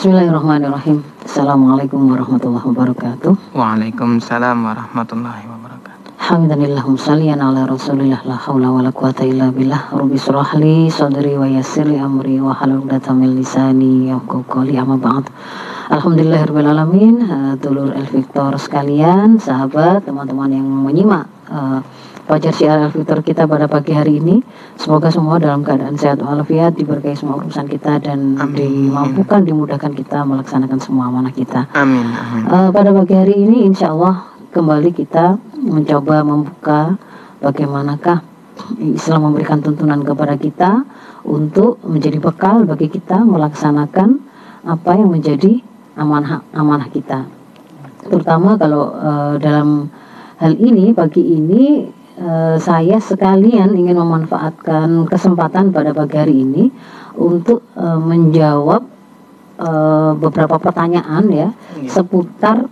Bismillahirrahmanirrahim. Assalamualaikum warahmatullahi wabarakatuh. Waalaikumsalam warahmatullahi wabarakatuh. Hamdanillahum salian ala rasulillah la hawla wa la quwata illa billah Rabbi surahli sadri wa yassir li amri wa halul min lisani yafqahu qawli amma ba'd Alhamdulillahirrahmanirrahim uh, Dulur El Victor sekalian, sahabat, teman-teman yang menyimak uh, Fajar Syiar Al-Fitur kita pada pagi hari ini Semoga semua dalam keadaan sehat walafiat Diberkahi semua urusan kita Dan amin. dimampukan, dimudahkan kita Melaksanakan semua amanah kita Amin, amin. Uh, Pada pagi hari ini insya Allah Kembali kita mencoba membuka Bagaimanakah Islam memberikan tuntunan kepada kita Untuk menjadi bekal bagi kita Melaksanakan apa yang menjadi amanah amanah kita terutama kalau uh, dalam hal ini pagi ini uh, saya sekalian ingin memanfaatkan kesempatan pada pagi hari ini untuk uh, menjawab uh, beberapa pertanyaan ya, ya. seputar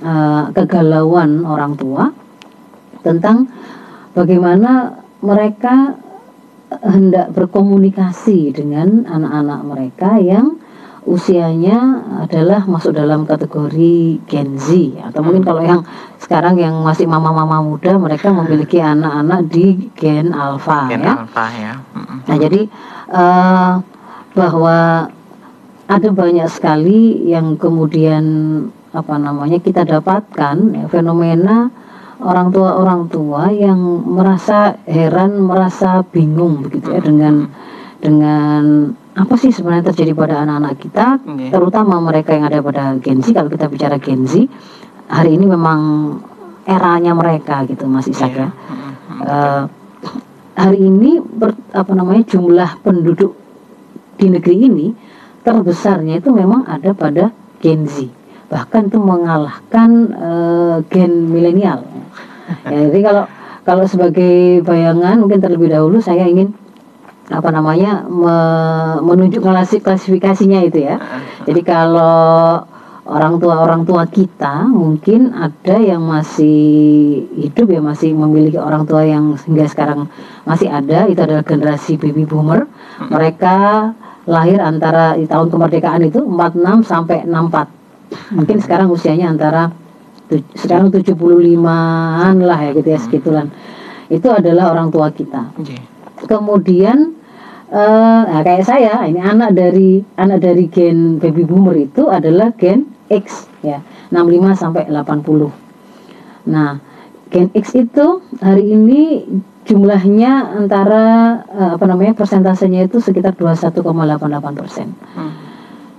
uh, kegalauan orang tua tentang bagaimana mereka hendak berkomunikasi dengan anak-anak mereka yang usianya adalah masuk dalam kategori Gen Z atau mungkin hmm. kalau yang sekarang yang masih mama-mama muda mereka memiliki anak-anak di Gen Alpha Gen ya. Alpha ya. Hmm. Nah jadi uh, bahwa ada banyak sekali yang kemudian apa namanya kita dapatkan ya, fenomena orang tua orang tua yang merasa heran merasa bingung begitu ya dengan dengan apa sih sebenarnya terjadi pada anak-anak kita, okay. terutama mereka yang ada pada Gen Z. Kalau kita bicara Gen Z, hari ini memang eranya mereka gitu, Mas Isak yeah. ya. Uh, hari ini ber, apa namanya jumlah penduduk di negeri ini terbesarnya itu memang ada pada Gen Z, bahkan itu mengalahkan uh, gen milenial. ya, jadi kalau kalau sebagai bayangan mungkin terlebih dahulu saya ingin apa namanya me, menunjuk klasifikasinya itu ya. Jadi kalau orang tua orang tua kita mungkin ada yang masih hidup ya masih memiliki orang tua yang hingga sekarang masih ada itu adalah generasi baby boomer. Mereka lahir antara di tahun kemerdekaan itu 46 sampai 64. Mungkin sekarang usianya antara sekarang 75-an lah ya gitu ya segitulan. Itu adalah orang tua kita. Kemudian uh, nah kayak saya ini anak dari anak dari gen baby boomer itu adalah gen X ya 65 sampai 80. Nah, gen X itu hari ini jumlahnya antara uh, apa namanya persentasenya itu sekitar 21,88 persen. Hmm.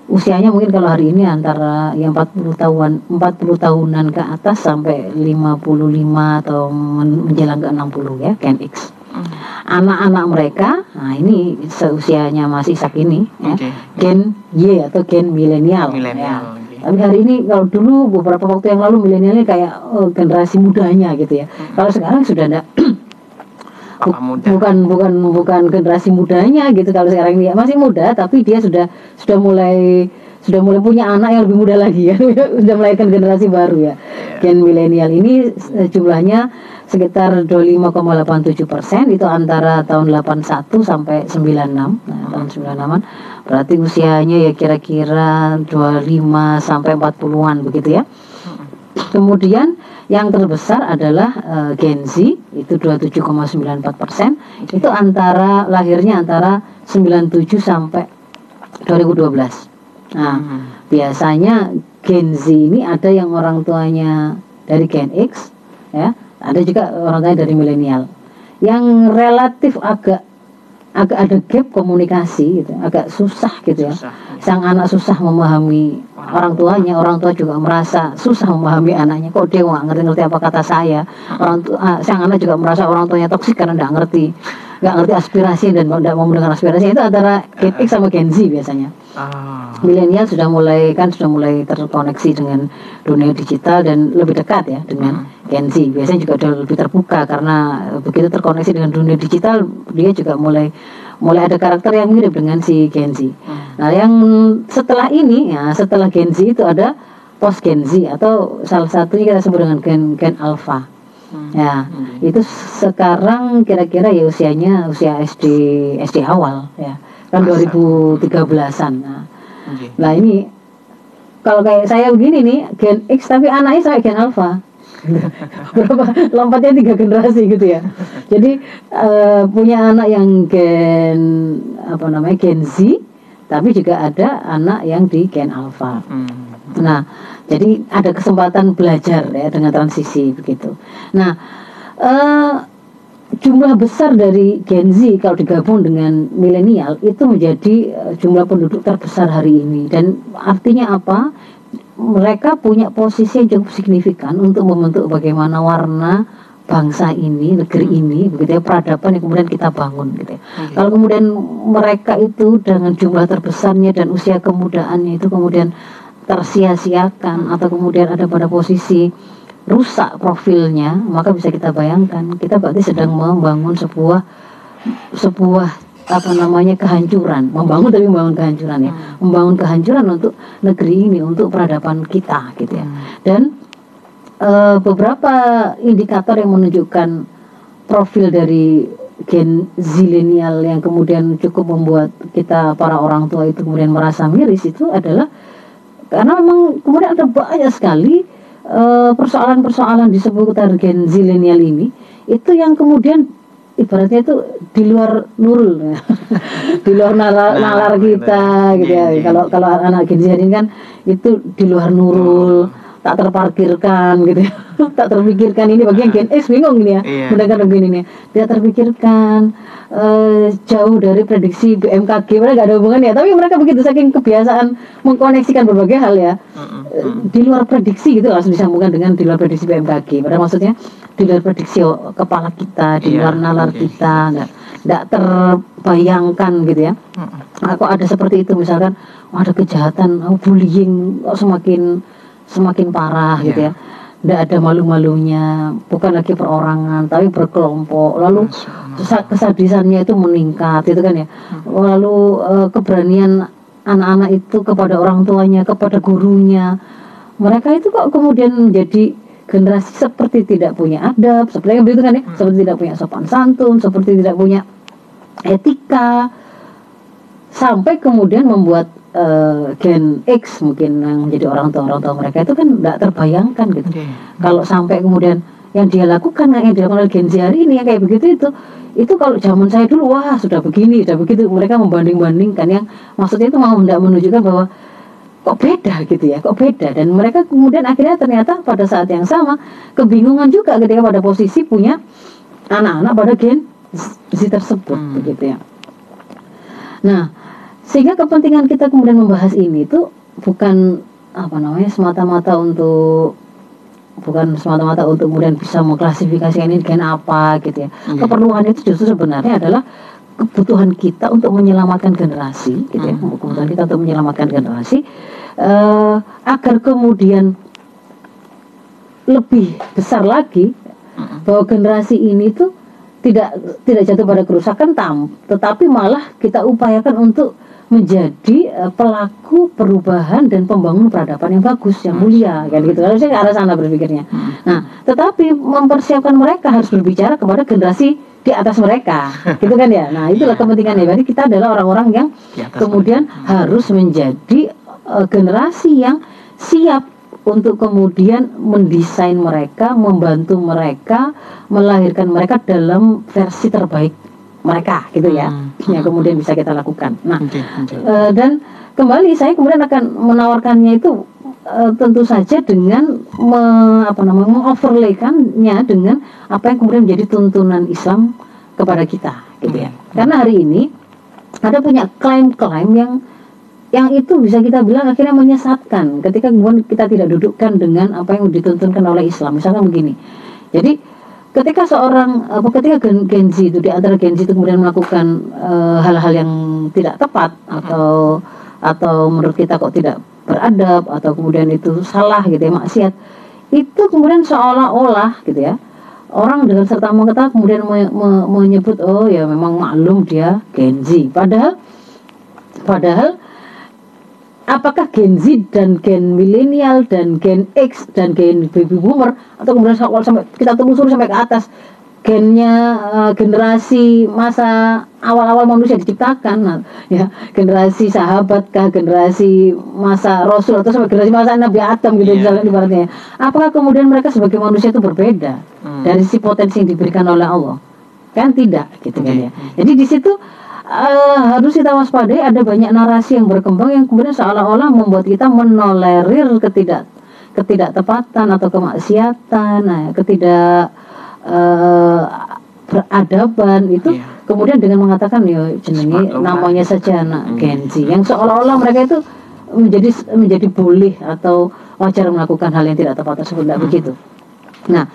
Usianya mungkin kalau hari ini antara yang 40 tahun 40 tahunan ke atas sampai 55 atau menjelang ke 60 ya Gen X anak-anak mereka nah ini seusianya masih sak ini ya, gen Y atau gen milenial ya. Tapi hari ini kalau dulu beberapa waktu yang lalu milenialnya kayak oh, generasi mudanya gitu ya. Hmm. Kalau sekarang sudah enggak bukan bukan bukan generasi mudanya gitu kalau sekarang ini masih muda tapi dia sudah sudah mulai sudah mulai punya anak yang lebih muda lagi ya sudah melahirkan generasi baru ya yeah. gen milenial ini eh, jumlahnya sekitar 25,87 persen. Itu antara tahun 81 sampai 96 nah, tahun 96an berarti usianya ya kira-kira 25 sampai 40-an begitu ya. Kemudian yang terbesar adalah uh, Gen Z itu 27,94 persen. Itu antara lahirnya antara 97 sampai 2012 Nah, hmm. biasanya Gen Z ini ada yang orang tuanya dari Gen X, ya, ada juga orang tuanya dari milenial. Yang relatif agak agak ada gap komunikasi gitu, agak susah gitu ya. Susah, ya. Sang anak susah memahami orang tuanya, orang tua juga merasa susah memahami anaknya. Kok dia nggak ngerti-ngerti apa kata saya? Orang tua, ah, sang anak juga merasa orang tuanya toksik karena nggak ngerti nggak ngerti aspirasi dan tidak mau mendengar aspirasi itu antara Gen X sama Gen Z biasanya. Ah. Milenial sudah mulai kan sudah mulai terkoneksi dengan dunia digital dan lebih dekat ya dengan. Gen Z. Biasanya juga sudah lebih terbuka karena begitu terkoneksi dengan dunia digital dia juga mulai mulai ada karakter yang mirip dengan si Gen Z. Hmm. Nah, yang setelah ini ya setelah Gen Z itu ada post Gen Z atau salah satunya kita sebut dengan Gen Gen Alpha. Hmm. Ya, hmm. itu sekarang kira-kira ya usianya usia SD SD awal ya. Kan 2013-an. Nah, okay. nah ini kalau kayak saya begini nih gen X tapi anaknya saya gen alpha berapa lompatnya tiga generasi gitu ya jadi eh, punya anak yang gen apa namanya gen Z tapi juga ada anak yang di gen alpha Hmm. Nah, jadi ada kesempatan belajar ya dengan transisi begitu. Nah, eh, jumlah besar dari Gen Z kalau digabung dengan milenial itu menjadi eh, jumlah penduduk terbesar hari ini dan artinya apa? Mereka punya posisi yang cukup signifikan untuk membentuk bagaimana warna bangsa ini, negeri ini, begitu ya, peradaban yang kemudian kita bangun gitu ya. Oke. Kalau kemudian mereka itu dengan jumlah terbesarnya dan usia kemudaannya itu kemudian tersia-siakan atau kemudian ada pada posisi rusak profilnya, maka bisa kita bayangkan kita berarti sedang membangun sebuah sebuah apa namanya kehancuran, membangun tapi membangun kehancuran ya, membangun kehancuran untuk negeri ini, untuk peradaban kita gitu ya. Dan eh, beberapa indikator yang menunjukkan profil dari gen zilenial yang kemudian cukup membuat kita para orang tua itu kemudian merasa miris itu adalah karena memang kemudian ada banyak sekali eh, persoalan-persoalan di seputar gen zilenial ini itu yang kemudian ibaratnya itu di luar nurul di luar nalar, Nalar nalar kita gitu ya. Iya, iya. kalau kalau anak gen Z ini kan itu di luar nurul tak terparkirkan gitu ya. Tak terpikirkan. Ini bagian gen X bingung ini ya Iya. mendengar begini nih. Tidak terpikirkan eh, jauh dari prediksi BMKG mereka gak ada hubungannya tapi mereka begitu saking kebiasaan mengkoneksikan berbagai hal ya. Eh, di luar prediksi gitu langsung disambungkan dengan di luar prediksi BMKG padahal maksudnya di luar prediksi oh, kepala kita di Iya, luar nalar oke. kita nggak nggak terbayangkan gitu ya. Mm-mm. Nah, ada seperti itu? Misalkan oh, ada kejahatan oh, bullying semakin semakin parah gitu Iya. ya. Tidak ada malu-malunya bukan lagi perorangan tapi berkelompok. Lalu kesa- kesadisannya itu meningkat itu kan ya. Lalu eh, keberanian anak-anak itu kepada orang tuanya kepada gurunya. Mereka itu kok kemudian menjadi generasi seperti tidak punya adab seperti begitu kan ya. Seperti tidak punya sopan santun seperti tidak punya etika. Sampai kemudian membuat eh, gen X mungkin yang menjadi orang tua orang tua mereka itu kan tidak terbayangkan gitu Oke. kalau sampai kemudian yang dia lakukan yang dilakukan oleh Gen Z hari ini yang kayak begitu itu itu kalau zaman saya dulu wah sudah begini sudah begitu mereka membanding-bandingkan yang maksudnya itu mau tidak menunjukkan bahwa kok beda gitu ya kok beda dan mereka kemudian akhirnya ternyata pada saat yang sama kebingungan juga ketika pada posisi punya anak-anak pada Gen Z tersebut Hmm. begitu ya nah sehingga kepentingan kita kemudian membahas ini itu bukan apa namanya semata-mata untuk bukan semata-mata untuk kemudian bisa mengklasifikasikan ini gen apa gitu ya. Iya. Keperluan itu justru sebenarnya adalah kebutuhan kita untuk menyelamatkan generasi gitu ya. Hmm. Kebutuhan kita untuk menyelamatkan generasi eh, agar kemudian lebih besar lagi Mm-mm. bahwa generasi ini tuh tidak tidak jatuh pada kerusakan tam, tetapi malah kita upayakan untuk menjadi eh, pelaku perubahan dan pembangun peradaban yang bagus, yang mulia, kan gitu. Kalau saya ke arah sana berpikirnya. Nah, tetapi mempersiapkan mereka harus berbicara kepada generasi di atas mereka, gitu kan ya. Nah, itulah kepentingannya. Berarti kita adalah orang-orang yang Di atas kemudian harus menjadi eh, generasi yang siap untuk kemudian mendesain mereka, membantu mereka, melahirkan mereka dalam versi terbaik mereka, gitu ya. Hmm. Yang kemudian bisa kita lakukan. Nah, Oke, oke. Eh, dan kembali saya kemudian akan menawarkannya itu eh, tentu saja dengan me, apa namanya mengoverlaykannya dengan apa yang kemudian menjadi tuntunan Islam kepada kita gitu ya karena hari ini ada punya klaim-klaim yang yang itu bisa kita bilang akhirnya menyesatkan ketika kemudian kita tidak dudukkan dengan apa yang dituntunkan oleh Islam misalkan begini jadi ketika seorang apa ketika gen, Gen Z itu di antara Gen Z itu kemudian melakukan eh, hal-hal yang tidak tepat atau atau menurut kita kok tidak beradab atau kemudian itu salah gitu ya maksiat itu kemudian seolah-olah gitu ya orang dengan serta merta kemudian me- me- menyebut oh ya memang maklum dia Gen Z. Padahal padahal apakah Gen Z dan Gen milenial dan Gen X dan Gen baby boomer atau kemudian kalau sampai kita telusuri sampai ke atas gennya eh, generasi masa awal-awal manusia diciptakan nah, ya generasi sahabat kah generasi masa rasul atau sampai generasi masa nabi Adam gitu Iya. misalnya ibaratnya apakah kemudian mereka sebagai manusia itu berbeda Hmm. dari si potensi yang diberikan oleh Allah kan tidak gitu kan Oke. ya jadi di situ eh, harus kita waspadai ada banyak narasi yang berkembang yang kemudian seolah-olah membuat kita menolerir ketidak ketidaktepatan atau kemaksiatan nah, ketidak beradaban itu Iya. kemudian dengan mengatakan ya jenenge Maklum lah. namanya saja anak Hmm. Gen Z yang seolah-olah mereka itu menjadi menjadi boleh atau wajar melakukan hal yang tidak tepat tersebut tidak begitu. Nah,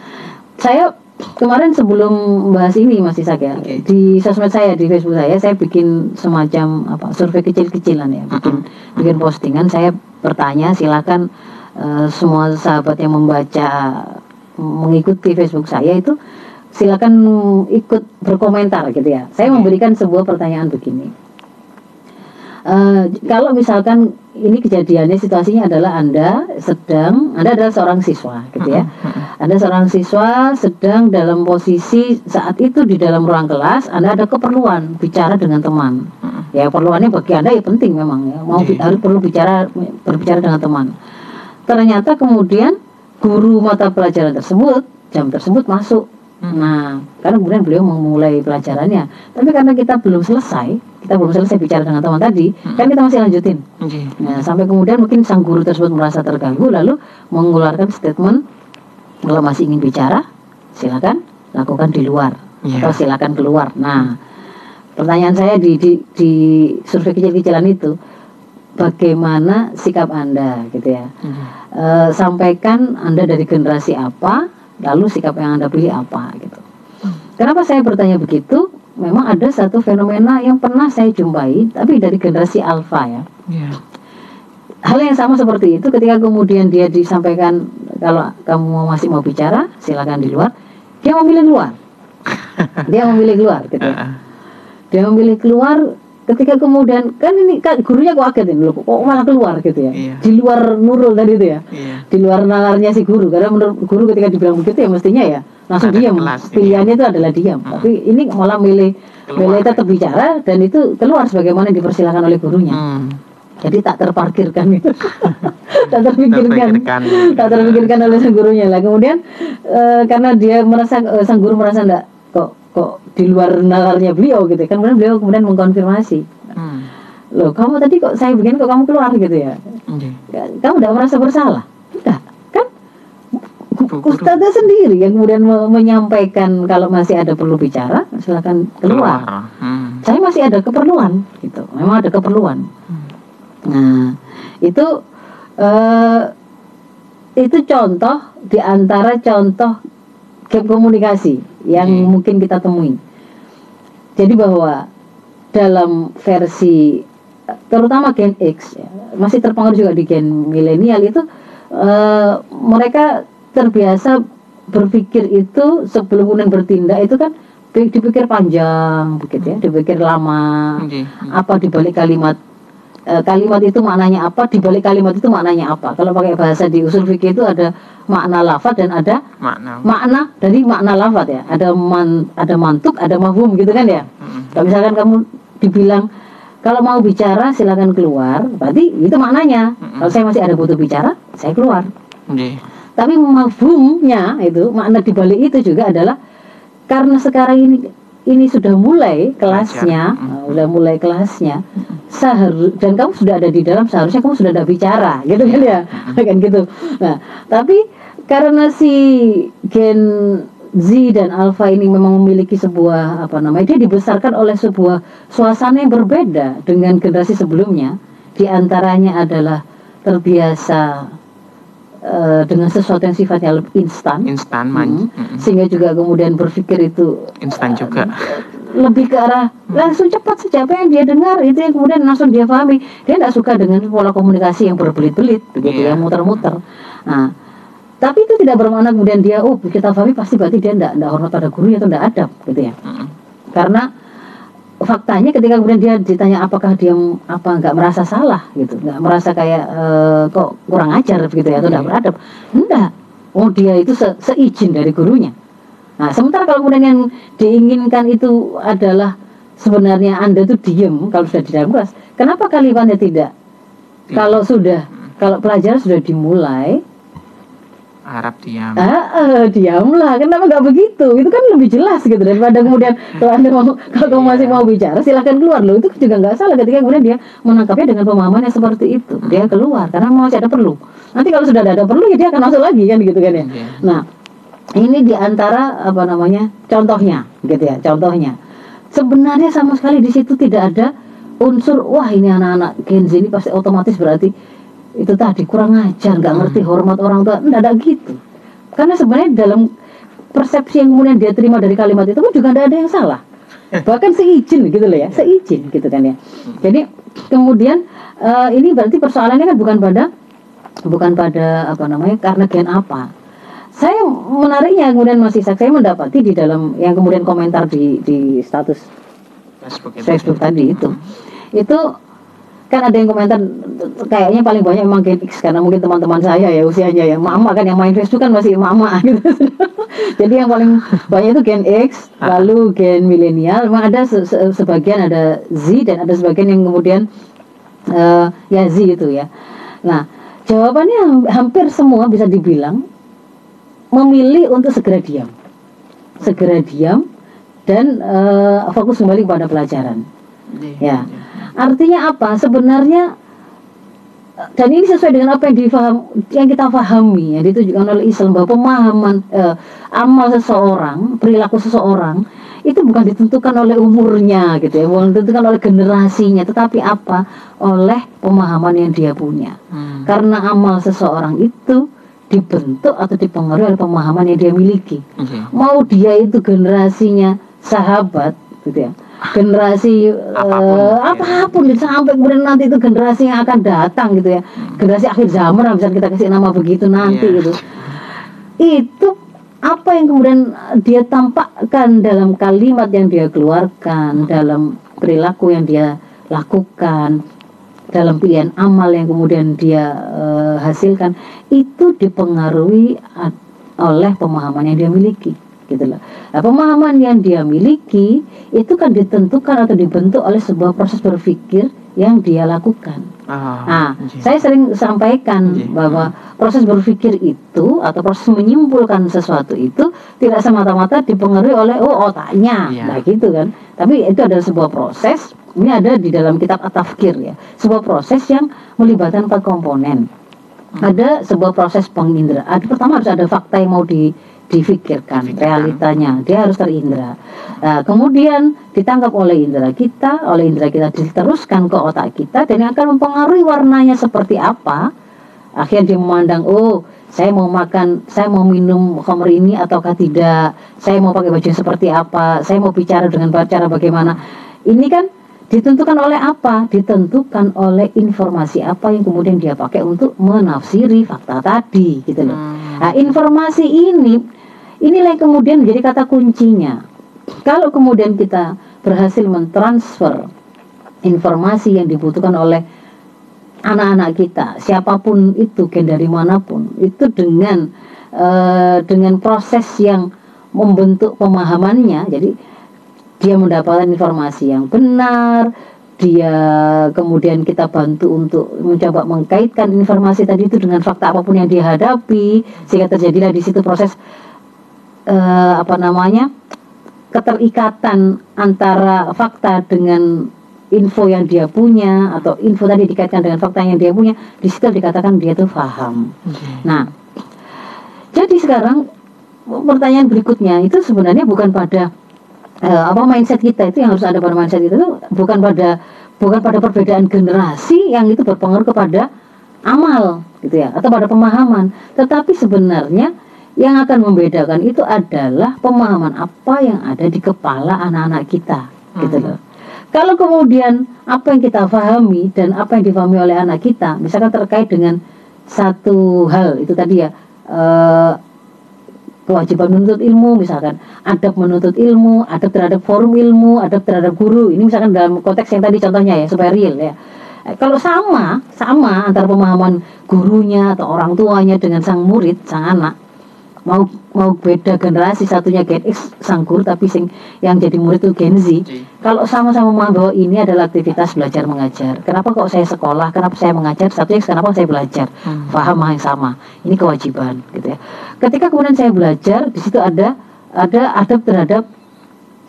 saya kemarin sebelum bahas ini Mas Isak ya Oke. di sosmed saya di Facebook saya saya bikin semacam apa survei kecil-kecilan ya bikin bikin postingan saya bertanya silakan eh, semua sahabat yang membaca mengikuti Facebook saya itu silakan ikut berkomentar gitu ya saya Oke. memberikan sebuah pertanyaan begini Eh, kalau misalkan ini kejadiannya situasinya adalah anda sedang anda adalah seorang siswa gitu ya. Anda seorang siswa sedang dalam posisi saat itu di dalam ruang kelas anda ada keperluan bicara dengan teman. Ya keperluannya bagi anda ya penting memang ya. Mau Iya. harus perlu bicara berbicara dengan teman. Ternyata kemudian guru mata pelajaran tersebut jam tersebut masuk Hmm. nah karena kemudian beliau memulai pelajarannya tapi karena kita belum selesai kita belum selesai bicara dengan teman tadi Hmm. kan kita masih lanjutin Oke. Nah, sampai kemudian mungkin sang guru tersebut merasa terganggu lalu mengeluarkan statement kalau masih ingin bicara silakan lakukan di luar Iya. atau silakan keluar. Nah, pertanyaan saya di di, di survei kecil-kecilan itu bagaimana sikap Anda gitu ya. Oke. Eh, sampaikan Anda dari generasi apa, lalu sikap yang Anda pilih apa gitu. Kenapa saya bertanya begitu? Memang ada satu fenomena yang pernah saya jumpai, tapi dari generasi alfa ya Iya. hal yang sama seperti itu ketika kemudian dia disampaikan kalau kamu masih mau bicara silakan di luar dia memilih keluar dia memilih keluar gitu dia memilih keluar ketika kemudian kan ini kan gurunya kok kaget ini loh kok malah keluar gitu ya Iya. di luar nurul tadi itu ya Iya. di luar nalarnya si guru karena menurut guru ketika dibilang begitu ya mestinya ya langsung Ada diam kelas, iya. pilihannya itu adalah diam tapi ini malah milih Keluar. milih tetap bicara dan itu keluar sebagaimana dipersilakan oleh gurunya Hmm. jadi tak terparkirkan gitu tak terpikirkan tak terpikirkan oleh sang gurunya lah kemudian eh, karena dia merasa eh, sang guru merasa enggak kok di luar nalarnya beliau gitu kan. Kemudian beliau kemudian mengkonfirmasi. Hmm. loh kamu tadi kok saya begini kok kamu keluar gitu ya? Oke. kamu tidak merasa bersalah? Enggak kan. Ustazah sendiri yang kemudian me- menyampaikan kalau masih ada perlu bicara silakan keluar. Hmm. saya masih ada keperluan gitu. Memang ada keperluan. Nah itu eh itu contoh di antara contoh gap komunikasi yang Hmm. mungkin kita temui jadi bahwa dalam versi terutama Gen X ya, masih terpengaruh juga di Gen milenial itu eh, mereka terbiasa berpikir itu sebelum kemudian bertindak itu kan pi- dipikir panjang begitu ya dipikir lama Oke. apa di balik kalimat eh, kalimat itu maknanya apa di balik kalimat itu maknanya apa kalau pakai bahasa di usul fikih itu ada makna lafaz dan ada Makna. makna dari makna lafaz ya ada man, ada mantuk ada mafhum gitu kan ya Hmm. kalau misalkan kamu dibilang kalau mau bicara silakan keluar berarti itu maknanya Mm-mm. kalau saya masih ada butuh bicara saya keluar Oke. tapi mafhumnya itu makna dibalik itu juga adalah karena sekarang ini ini sudah mulai kelasnya uh, udah mulai kelasnya. Seharus dan kamu sudah ada di dalam seharusnya kamu sudah ada bicara gitu kan ya? Kan gitu. Nah tapi karena si gen Z dan Alpha ini memang memiliki sebuah apa namanya dia dibesarkan oleh sebuah suasana yang berbeda dengan generasi sebelumnya. Di antaranya adalah terbiasa eh, dengan sesuatu yang sifatnya lebih instan Instan Hmm. man. Hmm. sehingga juga kemudian berpikir itu Instan juga. lebih ke arah langsung cepat saja apa yang dia dengar itu yang kemudian langsung dia pahami dia tidak suka dengan pola komunikasi yang berbelit-belit begitu Iya. ya muter-muter nah tapi itu tidak bermakna kemudian dia oh kita pahami pasti berarti dia tidak tidak hormat pada gurunya atau tidak adab gitu ya Hmm. karena faktanya ketika kemudian dia ditanya apakah dia apa nggak merasa salah gitu nggak merasa kayak eh, kok kurang ajar begitu ya atau tidak Iya. beradab enggak oh dia itu se- seizin dari gurunya Nah, sementara kalau kemudian yang diinginkan itu adalah sebenarnya Anda tuh diem kalau sudah di dalam kelas. Kenapa kalimatnya tidak? Tidak. Kalau sudah, kalau pelajaran sudah dimulai, Harap diam. ah, ah, diamlah. Kenapa nggak begitu? Itu kan lebih jelas gitu daripada kemudian kalau Anda mau kalau kamu masih Iya. mau bicara silahkan keluar loh. Itu juga nggak salah ketika kemudian dia menangkapnya dengan pemahaman yang seperti itu. Dia keluar karena masih ada perlu. Nanti kalau sudah ada perlu ya dia akan masuk lagi kan gitu kan ya. Iya. Nah, ini di antara apa namanya contohnya, gitu ya, contohnya. Sebenarnya sama sekali di situ tidak ada unsur wah ini anak-anak Gen Z ini pasti otomatis berarti itu tadi kurang ajar, nggak ngerti hormat orang tua, enggak ada gitu. Karena sebenarnya dalam persepsi yang kemudian dia terima dari kalimat itu pun juga tidak ada yang salah. Bahkan seizin gitu loh ya, seizin gitu kan ya. Jadi kemudian eh, ini berarti persoalannya kan bukan pada bukan pada apa namanya karena gen apa saya menariknya kemudian masih saya mendapati di dalam yang kemudian komentar di di status Facebook. Facebook tadi itu itu kan ada yang komentar kayaknya paling banyak memang Gen X karena mungkin teman-teman saya ya usianya ya. Mama kan yang main Facebook kan masih mama gitu. Jadi yang paling banyak itu Gen X lalu Gen milenial memang ada se- se- sebagian ada Z dan ada sebagian yang kemudian eh, ya Z itu ya. Nah jawabannya ham- hampir semua bisa dibilang memilih untuk segera diam. Segera diam dan eh, fokus kembali pada pelajaran. Iya. Ya. Artinya apa? Sebenarnya dan ini sesuai dengan apa yang difaham, yang kita pahami ya ditujukan oleh Islam bahwa pemahaman eh, amal seseorang, perilaku seseorang itu bukan ditentukan oleh umurnya gitu ya, bukan ditentukan oleh generasinya, tetapi apa? Oleh pemahaman yang dia punya. Hmm. Karena amal seseorang itu dibentuk atau dipengaruhi oleh pemahaman yang dia miliki Iya. mau dia itu generasinya sahabat gitu ya generasi Apa pun, eh, ya. apa pun sampai kemudian nanti itu generasi yang akan datang gitu ya. Generasi akhir zaman bisa kita kasih nama begitu nanti Iya. gitu. Itu apa yang kemudian dia tampakkan dalam kalimat yang dia keluarkan dalam perilaku yang dia lakukan dalam pilihan amal yang kemudian dia eh, hasilkan itu dipengaruhi oleh pemahaman yang dia miliki gitu loh. Nah, pemahaman yang dia miliki itu kan ditentukan atau dibentuk oleh sebuah proses berpikir yang dia lakukan. Oh, Nah, iya. saya sering sampaikan Iya. bahwa proses berpikir itu atau proses menyimpulkan sesuatu itu tidak semata-mata dipengaruhi oleh oh otaknya, Iya. nah gitu kan. Tapi itu adalah sebuah proses. Ini ada di dalam kitab At-Tafkir ya. Sebuah proses yang melibatkan empat komponen. Ada sebuah proses pengindra. Ada pertama harus ada fakta yang mau di difikirkan, realitanya dia harus terindra. Nah, kemudian ditangkap oleh indera kita, oleh indera kita diteruskan ke otak kita dan yang akan mempengaruhi warnanya seperti apa. Akhirnya dia memandang, oh saya mau makan, saya mau minum khamr ini ataukah tidak, saya mau pakai baju seperti apa, saya mau bicara dengan cara bagaimana. Ini kan ditentukan oleh apa? Ditentukan oleh informasi apa yang kemudian dia pakai untuk menafsiri fakta tadi, gitu loh. Hmm. Nah, informasi ini inilah yang kemudian menjadi kata kuncinya. Kalau kemudian kita berhasil mentransfer informasi yang dibutuhkan oleh anak-anak kita, siapa pun itu, gen dari mana pun, itu dengan eh, dengan proses yang membentuk pemahamannya, jadi dia mendapatkan informasi yang benar, dia kemudian kita bantu untuk mencoba mengkaitkan informasi tadi itu dengan fakta apa pun yang dihadapi sehingga terjadilah di situ proses eh, apa namanya keterikatan antara fakta dengan info yang dia punya atau info tadi dikaitkan dengan fakta yang dia punya di situ dikatakan dia tuh paham. Iya. Nah, jadi sekarang pertanyaan berikutnya itu sebenarnya bukan pada eh, apa mindset kita itu yang harus ada pada mindset kita itu bukan pada bukan pada perbedaan generasi yang itu berpengaruh kepada amal gitu ya atau pada pemahaman, tetapi sebenarnya yang akan membedakan itu adalah pemahaman apa yang ada di kepala anak-anak kita gitu Hmm. loh. Kalau kemudian apa yang kita pahami dan apa yang dipahami oleh anak kita, misalkan terkait dengan satu hal itu tadi ya eh, kewajiban menuntut ilmu misalkan adab menuntut ilmu adab terhadap forum ilmu adab terhadap guru ini misalkan dalam konteks yang tadi contohnya ya supaya real ya Eh, kalau sama sama antara pemahaman gurunya atau orang tuanya dengan sang murid sang anak mau mau beda generasi satunya Gen X sang guru tapi sing yang jadi murid itu Gen Z. Kalau sama-sama memahami bahwa ini adalah aktivitas belajar mengajar. Kenapa kok saya sekolah? Kenapa saya mengajar? Satu X kenapa saya belajar? Hmm. paham hal yang sama. Ini kewajiban gitu ya. Ketika kemudian saya belajar di situ ada ada adab terhadap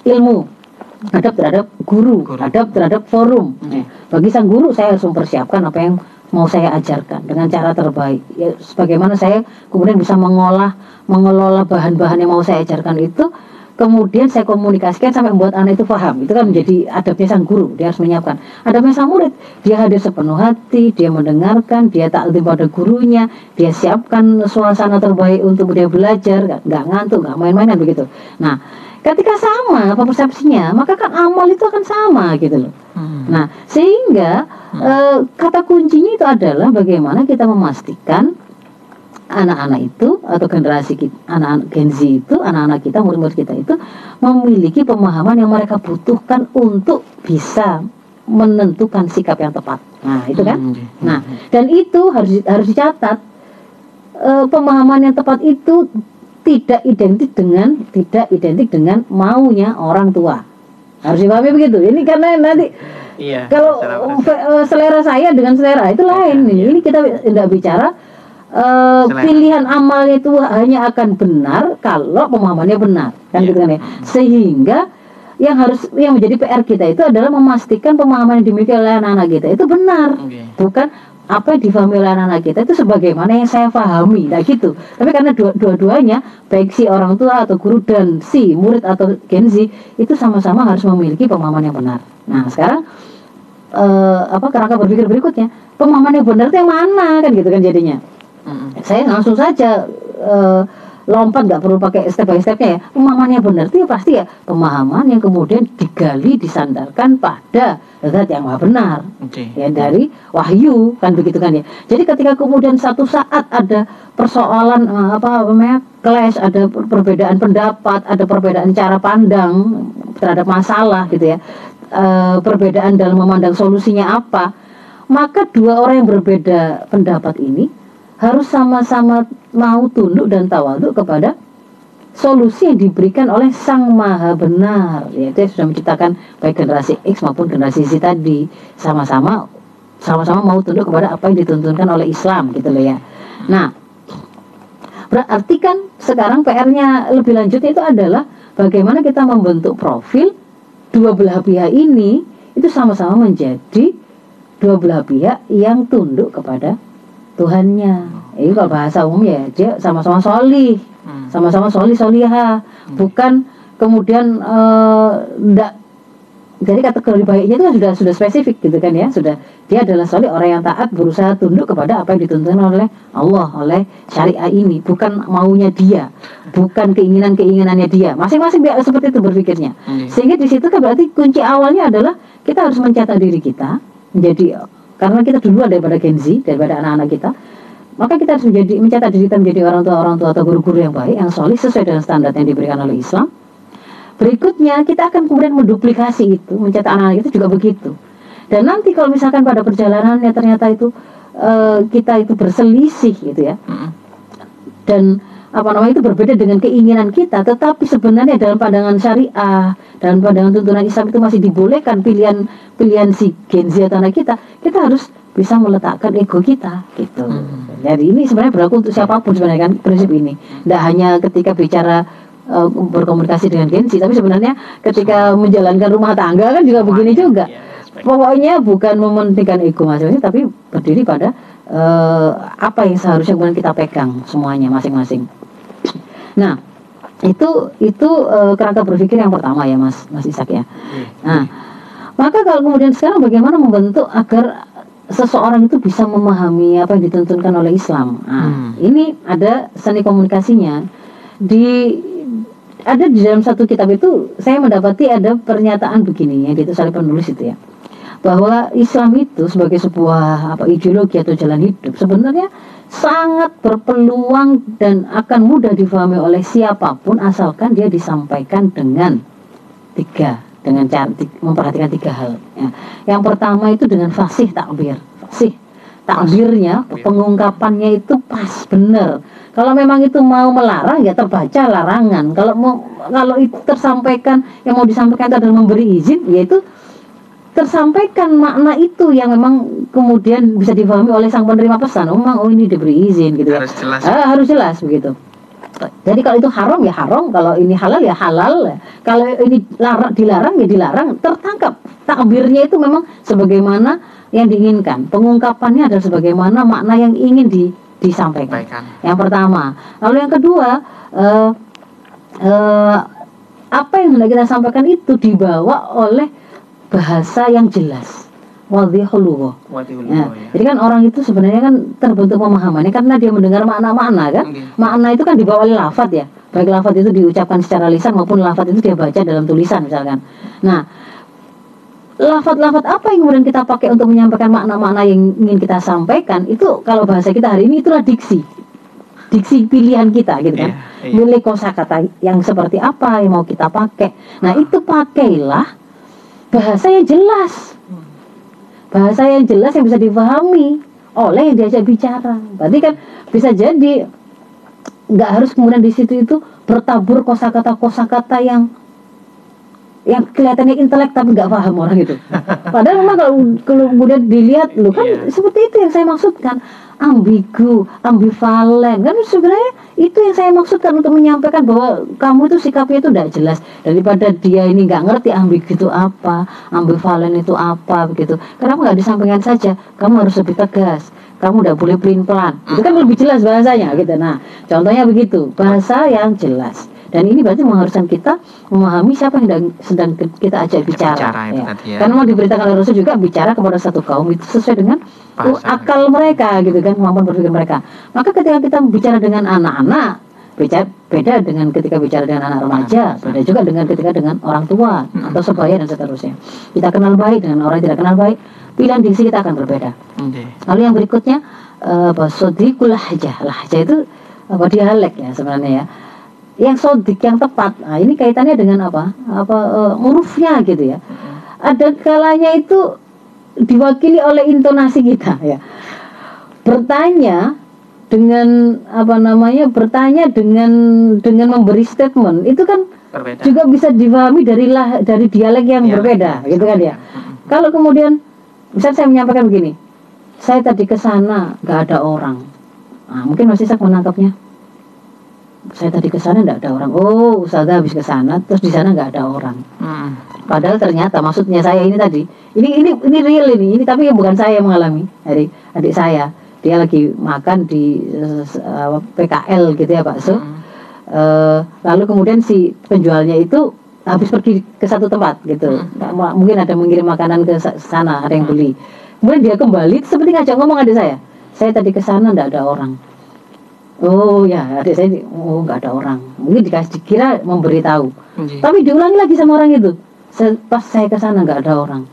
ilmu adab terhadap guru, Guru. adab terhadap forum. Nah, bagi sang guru saya harus mempersiapkan apa yang mau saya ajarkan dengan cara terbaik. Ya sebagaimana saya kemudian bisa mengolah mengelola bahan-bahan yang mau saya ajarkan itu kemudian saya komunikasikan sampai membuat anak itu paham. Itu kan menjadi adabnya sang guru dia harus menyiapkan. Adabnya sang murid dia hadir sepenuh hati dia mendengarkan dia taklim pada gurunya dia siapkan suasana terbaik untuk dia belajar nggak ngantuk nggak main-mainan begitu. Nah ketika sama apa persepsinya maka kan amal itu akan sama gitu loh Hmm. Nah, sehingga eh, kata kuncinya itu adalah bagaimana kita memastikan anak-anak itu atau generasi kita, anak-anak Gen Z itu, anak-anak kita, murid-murid kita itu memiliki pemahaman yang mereka butuhkan untuk bisa menentukan sikap yang tepat. Nah, itu kan? Hmm. Nah, dan itu harus harus dicatat. Eh, pemahaman yang tepat itu tidak identik dengan tidak identik dengan maunya orang tua. Harus dipahami begitu. Ini karena nanti Iya. kalau uh, persis. fe- uh, selera saya dengan selera itu lain Beda, nih. iya. Ini kita tidak bicara uh, Selera. pilihan amal itu hanya akan benar kalau pemahamannya benar, kan Iya. gitu kan ya. Sehingga yang harus yang menjadi PR kita itu adalah memastikan pemahaman yang dimiliki oleh anak-anak kita itu benar, Oke. bukan apa yang difahami oleh anak-anak kita itu sebagaimana yang saya pahami, nah gitu. Tapi karena dua- dua-duanya baik si orang tua atau guru dan si murid atau Gen Z itu sama-sama harus memiliki pemahaman yang benar. Nah sekarang eh, apa kerangka berpikir berikutnya pemahaman yang benar itu yang mana kan gitu kan jadinya Hmm. saya langsung saja eh, lompat nggak perlu pakai step by stepnya ya. Pemahaman yang benar itu ya pasti ya. Pemahaman yang kemudian digali disandarkan pada zat yang maha benar. Oke. ya dari wahyu kan begitu kan ya. Jadi ketika kemudian satu saat ada persoalan eh, apa namanya clash ada per- perbedaan pendapat ada perbedaan cara pandang terhadap masalah gitu ya eh, perbedaan dalam memandang solusinya apa maka dua orang yang berbeda pendapat ini harus sama-sama mau tunduk dan tawaduk kepada solusi yang diberikan oleh Sang Maha Benar yaitu yang sudah menciptakan baik generasi X maupun generasi Z tadi sama-sama sama-sama mau tunduk kepada apa yang dituntunkan oleh Islam gitu loh ya. Nah, berarti kan sekarang PR-nya lebih lanjutnya itu adalah bagaimana kita membentuk profil dua belah pihak ini itu sama-sama menjadi dua belah pihak yang tunduk kepada Tuhannya. Ini kalau bahasa umum ya dia sama-sama solih Hmm. sama-sama soli soliha. Bukan kemudian eh, ndak. Jadi kategori baiknya itu kan sudah sudah spesifik gitu kan ya. Sudah dia adalah solih orang yang taat berusaha tunduk kepada apa yang dituntun oleh Allah oleh syariah ini. Bukan maunya dia. Bukan keinginan keinginannya dia. Masing-masing dia seperti itu berpikirnya. Oke. sehingga di situ kan berarti kunci awalnya adalah kita harus mencetak diri kita menjadi karena kita duluan daripada Gen Z daripada anak-anak kita maka kita harus menjadi mencetak diri kita menjadi orang tua orang tua atau guru-guru yang baik yang solid sesuai dengan standar yang diberikan oleh Islam. Berikutnya kita akan kemudian menduplikasi itu mencetak anak-anak itu juga begitu. Dan nanti kalau misalkan pada perjalanannya ternyata itu eh, kita itu berselisih gitu ya. Dan apa namanya itu berbeda dengan keinginan kita tetapi sebenarnya dalam pandangan syariah dalam pandangan tuntunan Islam itu masih dibolehkan pilihan pilihan si Gen Z atau anak kita kita harus bisa meletakkan ego kita gitu Hmm. jadi ini sebenarnya berlaku untuk siapa pun sebenarnya kan prinsip ini tidak hanya ketika bicara eh, berkomunikasi dengan Gen Z tapi sebenarnya ketika menjalankan rumah tangga kan juga begini Semuanya. juga Ya, aspek. Pokoknya bukan mementingkan ego masing-masing, tapi berdiri pada eh, apa yang seharusnya kemudian kita pegang semuanya masing-masing. Nah, itu itu eh, kerangka berpikir yang pertama ya, Mas Mas Isak ya. Oke. Nah, maka kalau kemudian sekarang bagaimana membentuk agar seseorang itu bisa memahami apa yang dituntunkan oleh Islam. Nah, Hmm. ini ada seni komunikasinya di ada di dalam satu kitab itu saya mendapati ada pernyataan begini yang ditulis oleh penulis itu ya bahwa Islam itu sebagai sebuah apa ideologi atau jalan hidup sebenarnya sangat berpeluang dan akan mudah difahami oleh siapa pun asalkan dia disampaikan dengan tiga dengan cara ti- memperhatikan tiga hal. Ya. Yang pertama itu dengan fasih takbir, fasih takbirnya, pengungkapannya itu pas bener. Kalau memang itu mau melarang ya terbaca larangan. Kalau mau kalau itu tersampaikan yang mau disampaikan itu adalah memberi izin, yaitu tersampaikan makna itu yang memang kemudian bisa dipahami oleh sang penerima pesan. Oh, memang oh ini diberi izin gitu ya. Harus jelas. Ah, harus jelas begitu. Jadi kalau itu haram ya haram, kalau ini halal ya halal. Kalau ini larang, dilarang ya dilarang, tertangkap. Takbirnya itu memang sebagaimana yang diinginkan. Pengungkapannya adalah sebagaimana makna yang ingin di, disampaikan. Baikkan. Yang pertama. Lalu yang kedua, eh, eh, apa yang hendak kita sampaikan itu dibawa oleh bahasa yang jelas. Wadhihul lugha. Ya, ya. jadi kan orang itu sebenarnya kan terbentuk pemahamannya karena dia mendengar makna-makna kan. Oke. Makna itu kan dibawa oleh lafat ya. Baik lafat itu diucapkan secara lisan maupun lafat itu dia baca dalam tulisan misalkan. Nah, lafat-lafat apa yang kemudian kita pakai untuk menyampaikan makna-makna yang ingin kita sampaikan itu kalau bahasa kita hari ini itulah diksi. Diksi pilihan kita gitu kan. Iya, iya. Milih kosakata yang seperti apa yang mau kita pakai. Nah, itu pakailah bahasa yang jelas bahasa yang jelas yang bisa dipahami oleh yang diajak bicara. Berarti kan bisa jadi nggak harus kemudian di situ itu bertabur kosakata kosakata yang yang kelihatannya intelek tapi nggak paham orang itu. Padahal memang kalau, kemudian dilihat loh kan Iya. seperti itu yang saya maksudkan ambigu, ambivalen kan sebenarnya itu yang saya maksudkan untuk menyampaikan bahwa kamu itu sikapnya itu tidak jelas daripada dia ini nggak ngerti ambigu itu apa, ambivalen itu apa begitu. Kenapa nggak disampaikan saja? Kamu harus lebih tegas. Kamu tidak boleh pelin pelan. Itu kan lebih jelas bahasanya gitu. Nah, contohnya begitu bahasa yang jelas. Dan ini berarti mengharuskan kita memahami siapa yang sedang, kita ajak bicara. Bicara ya. tadi ya. Karena mau diberitakan oleh Rasul juga bicara kepada satu kaum itu sesuai dengan uh, Bahasa. akal mereka gitu kan kemampuan berpikir mereka. Maka ketika kita bicara dengan anak-anak beda, beda dengan ketika bicara dengan anak remaja, beda juga dengan ketika dengan orang tua Hmm. atau sebaya dan seterusnya. Kita kenal baik dengan orang yang tidak kenal baik, pilihan diksi kita akan berbeda. Oke. Lalu yang berikutnya eh, apa sodikul lahjah. Lahjah itu apa dialek ya sebenarnya ya. Yang sodik yang tepat. Nah, ini kaitannya dengan apa? Apa eh, hurufnya gitu ya. Ada kalanya itu diwakili oleh intonasi kita ya. Bertanya dengan apa namanya? Bertanya dengan dengan memberi statement itu kan Berbeda. juga bisa dipahami dari lah dari dialek yang Dialek. berbeda gitu kan ya. Kalau kemudian misal saya menyampaikan begini, saya tadi ke sana nggak ada orang. Nah, mungkin Mas Isak menangkapnya. Saya tadi ke sana nggak ada orang. Oh, Ustazah habis ke sana, terus di sana nggak ada orang. Mm-mm. Padahal ternyata maksudnya saya ini tadi, ini ini ini real ini, ini tapi bukan saya yang mengalami dari adik saya. Dia lagi makan di eh, eh, PKL gitu ya bakso. Mm-mm. Eh, lalu kemudian si penjualnya itu habis pergi ke satu tempat gitu mau- mungkin ada mengirim makanan ke sa- sana ada yang beli kemudian dia kembali seperti ngajak ngomong adik saya saya tadi ke sana nggak ada orang oh ya adik saya oh nggak ada orang. Mungkin dikasih dikira memberitahu. Oke. tapi diulangi lagi sama orang itu. Se- pas saya ke sana nggak ada orang.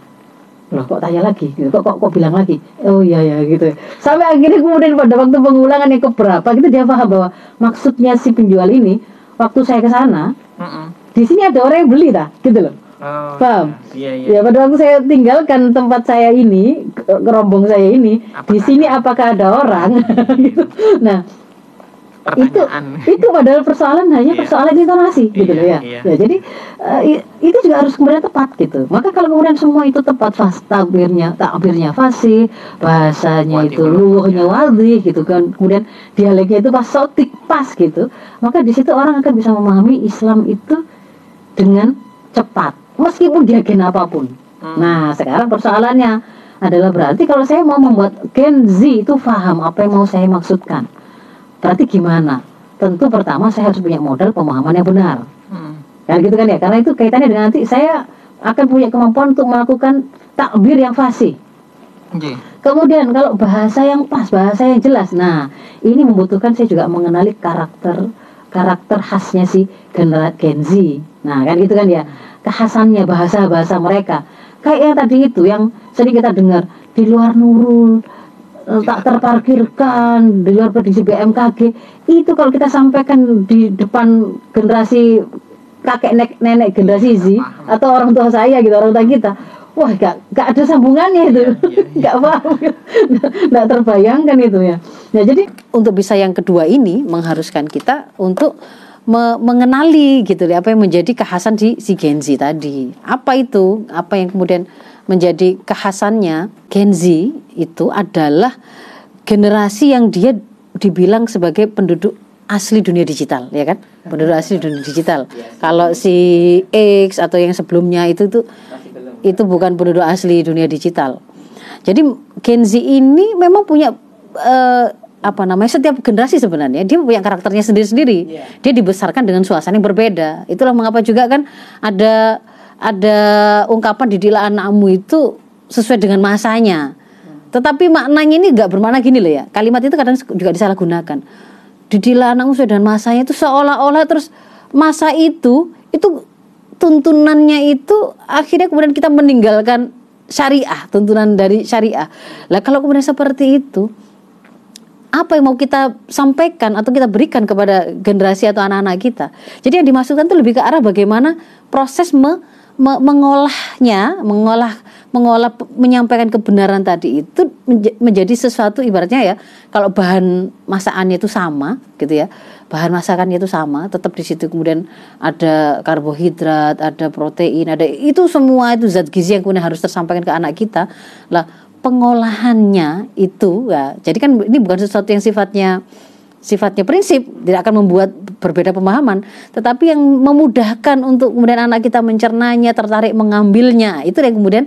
Loh kok tanya lagi? Gitu. kok, kok kok bilang lagi? Oh iya ya gitu. Sampai akhirnya kemudian pada waktu pengulangan yang keberapa gitu dia paham bahwa maksudnya si penjual ini waktu saya ke sana di sini ada orang yang beli tak gitu loh. Oh, Paham? Iya, iya. ya pada waktu saya tinggalkan tempat saya ini ke- kerombong saya ini di sini apakah ada orang? Gitu. Nah Pertanyaan. itu padahal persoalan hanya Iya. persoalan intonasi gitu loh ya. Iya, Ya, jadi i- itu juga harus kemudian tepat gitu. Maka kalau kemudian semua itu tepat fas takbirnya takbirnya fasih, bahasanya itu ulum, luhnya wadih gitu kan. Kemudian dialeknya itu pas sotik pas gitu. Maka di situ orang akan bisa memahami Islam itu dengan cepat meskipun dia gen apa pun. Hmm. Nah, sekarang persoalannya adalah berarti kalau saya mau membuat Gen Z itu paham apa yang mau saya maksudkan. Berarti gimana? Tentu pertama saya harus punya modal pemahaman yang benar. Mm. Kan gitu kan ya? Karena itu kaitannya dengan nanti saya akan punya kemampuan untuk melakukan takbir yang fasih. Oke. Kemudian kalau bahasa yang pas, bahasa yang jelas. Nah, ini membutuhkan saya juga mengenali karakter karakter khasnya si genera- Gen Z. Nah, kan gitu kan ya. Kekhasannya bahasa-bahasa mereka. Kayak yang tadi itu yang sering kita dengar di luar Nurul tak terparkirkan di luar prediksi BMKG itu kalau kita sampaikan di depan generasi kakek nek- nenek generasi Z atau orang tua saya gitu orang tua kita wah gak, gak ada sambungannya itu. Iya, iya, iya. gak paham. Gak terbayangkan itu ya. Nah jadi untuk bisa yang kedua ini mengharuskan kita untuk me- mengenali gitu ya apa yang menjadi kekhasan di si Gen Z tadi. Apa itu? Apa yang kemudian menjadi kekhasannya Gen Z itu adalah generasi yang dia dibilang sebagai penduduk asli dunia digital ya kan penduduk asli dunia digital kalau si X atau yang sebelumnya itu tuh itu bukan penduduk asli dunia digital. Jadi Gen Z ini memang punya eh, apa namanya setiap generasi sebenarnya dia punya karakternya sendiri-sendiri. Dia dibesarkan dengan suasana yang berbeda. Itulah mengapa juga kan ada ada ungkapan didilah anakmu itu sesuai dengan masanya. Tetapi maknanya ini nggak bermakna gini loh ya. Kalimat itu kadang juga disalahgunakan. Didilah anakmu sesuai dengan masanya itu seolah-olah terus masa itu itu tuntunannya itu akhirnya kemudian kita meninggalkan syariah, tuntunan dari syariah. Lah kalau kemudian seperti itu, apa yang mau kita sampaikan atau kita berikan kepada generasi atau anak-anak kita? Jadi yang dimaksudkan itu lebih ke arah bagaimana proses me- me- mengolahnya, mengolah mengolah menyampaikan kebenaran tadi itu menja- menjadi sesuatu ibaratnya ya kalau bahan masakannya itu sama gitu ya bahan masakannya itu sama tetap di situ kemudian ada karbohidrat ada protein ada itu semua itu zat gizi yang kemudian harus tersampaikan ke anak kita. Lah pengolahannya itu ya jadi kan ini bukan sesuatu yang sifatnya sifatnya prinsip tidak akan membuat berbeda pemahaman tetapi yang memudahkan untuk kemudian anak kita mencernanya tertarik mengambilnya itu yang kemudian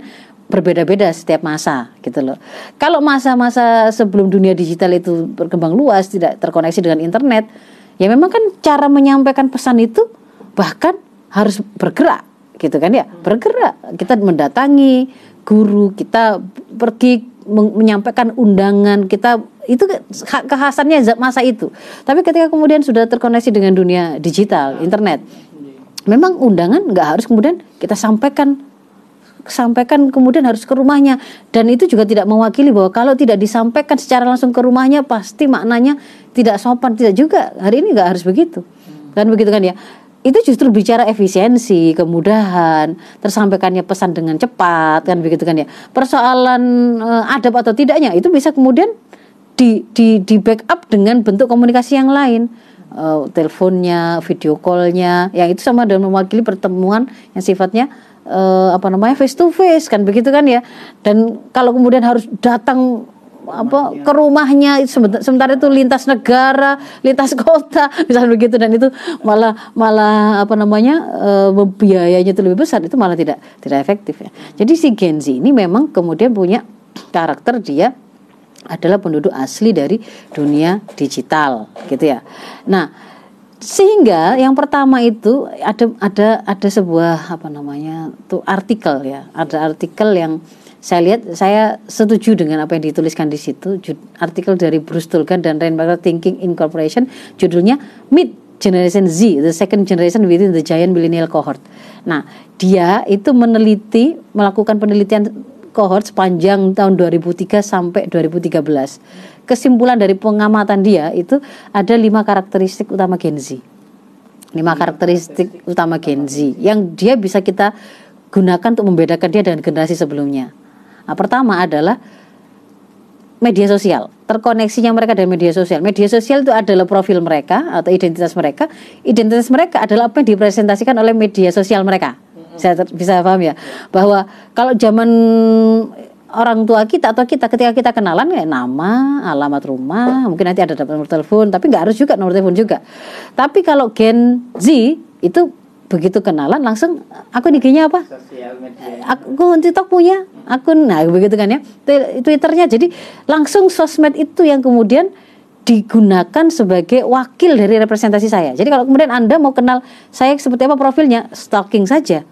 berbeda-beda setiap masa gitu loh. Kalau masa-masa sebelum dunia digital itu berkembang luas tidak terkoneksi dengan internet, ya memang kan cara menyampaikan pesan itu bahkan harus bergerak gitu kan ya, bergerak. Kita mendatangi guru, kita pergi men- menyampaikan undangan, kita itu ke- kekhasannya masa itu. Tapi ketika kemudian sudah terkoneksi dengan dunia digital, internet, memang undangan nggak harus kemudian kita sampaikan sampaikan kemudian harus ke rumahnya. Dan itu juga tidak mewakili bahwa kalau tidak disampaikan secara langsung ke rumahnya pasti maknanya tidak sopan. Tidak juga hari ini nggak harus begitu. Kan begitu kan ya? Itu justru bicara efisiensi kemudahan tersampaikannya pesan dengan cepat kan begitu kan ya? Persoalan eh, adab atau tidaknya itu bisa kemudian di di di backup dengan bentuk komunikasi yang lain. Eh, teleponnya video callnya yang itu sama dengan mewakili pertemuan yang sifatnya eh, apa namanya face to face kan begitu kan ya? Dan kalau kemudian harus datang apa ke rumahnya sementara itu lintas negara lintas kota misalnya begitu dan itu malah malah apa namanya eh, biayanya itu lebih besar itu malah tidak tidak efektif ya. Jadi si Gen Z ini memang kemudian punya karakter dia adalah penduduk asli dari dunia digital gitu ya. Nah, sehingga yang pertama itu ada ada ada sebuah apa namanya tuh artikel ya. Ada artikel yang saya lihat saya setuju dengan apa yang dituliskan di situ. Artikel dari Bruce Tulgan dan Rainmaker Thinking Incorporation judulnya Meet Generation Z, the second generation within the giant millennial cohort. Nah, dia itu meneliti, melakukan penelitian cohort sepanjang tahun 2003 sampai 2013. Kesimpulan dari pengamatan dia itu ada lima karakteristik utama Gen Z. Lima karakteristik utama Gen Z yang dia bisa kita gunakan untuk membedakan dia dengan generasi sebelumnya. Nah, pertama adalah media sosial terkoneksinya mereka dengan media sosial media sosial itu adalah profil mereka atau identitas mereka identitas mereka adalah apa yang dipresentasikan oleh media sosial mereka saya ter- bisa paham ya? Bahwa kalau zaman orang tua kita atau kita ketika kita kenalan ya nama alamat rumah mungkin nanti ada dapat nomor telepon tapi nggak harus juga nomor telepon juga. Tapi kalau Gen Z itu begitu kenalan langsung akun IG-nya apa? Akun TikTok punya akun. Nah begitu kan ya? Twi- Twitternya. Jadi langsung sosmed itu yang kemudian digunakan sebagai wakil dari representasi saya. Jadi kalau kemudian anda mau kenal saya seperti apa profilnya stalking saja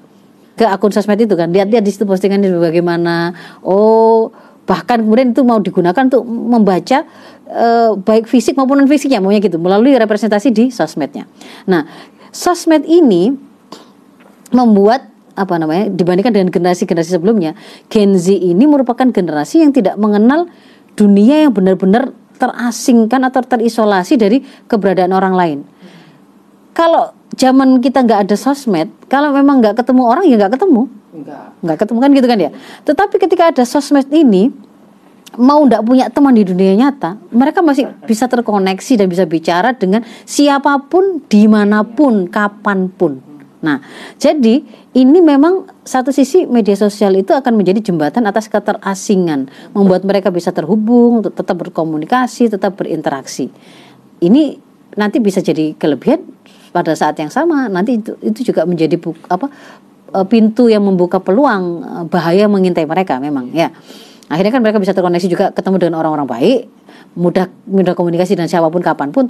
ke akun sosmed itu kan. Lihat-lihat di situ postingannya bagaimana. Oh bahkan kemudian itu mau digunakan untuk membaca eh, baik fisik maupun non fisiknya maunya gitu melalui representasi di sosmednya. Nah sosmed ini membuat apa namanya dibandingkan dengan generasi-generasi sebelumnya Gen Z ini merupakan generasi yang tidak mengenal dunia yang benar-benar terasingkan atau terisolasi dari keberadaan orang lain. Kalau zaman kita nggak ada sosmed, kalau memang nggak ketemu orang ya nggak ketemu, nggak. Ketemu kan gitu kan ya? Tetapi ketika ada sosmed ini mau ndak punya teman di dunia nyata mereka masih bisa terkoneksi dan bisa bicara dengan siapa pun di mana pun kapan pun. Nah jadi ini memang satu sisi media sosial itu akan menjadi jembatan atas keterasingan membuat mereka bisa terhubung tetap berkomunikasi tetap berinteraksi. Ini nanti bisa jadi kelebihan pada saat yang sama nanti itu itu juga menjadi bu, apa eh, pintu yang membuka peluang eh, bahaya mengintai mereka memang ya. Akhirnya kan mereka bisa terkoneksi juga ketemu dengan orang-orang baik mudah mudah komunikasi dan siapa pun kapan pun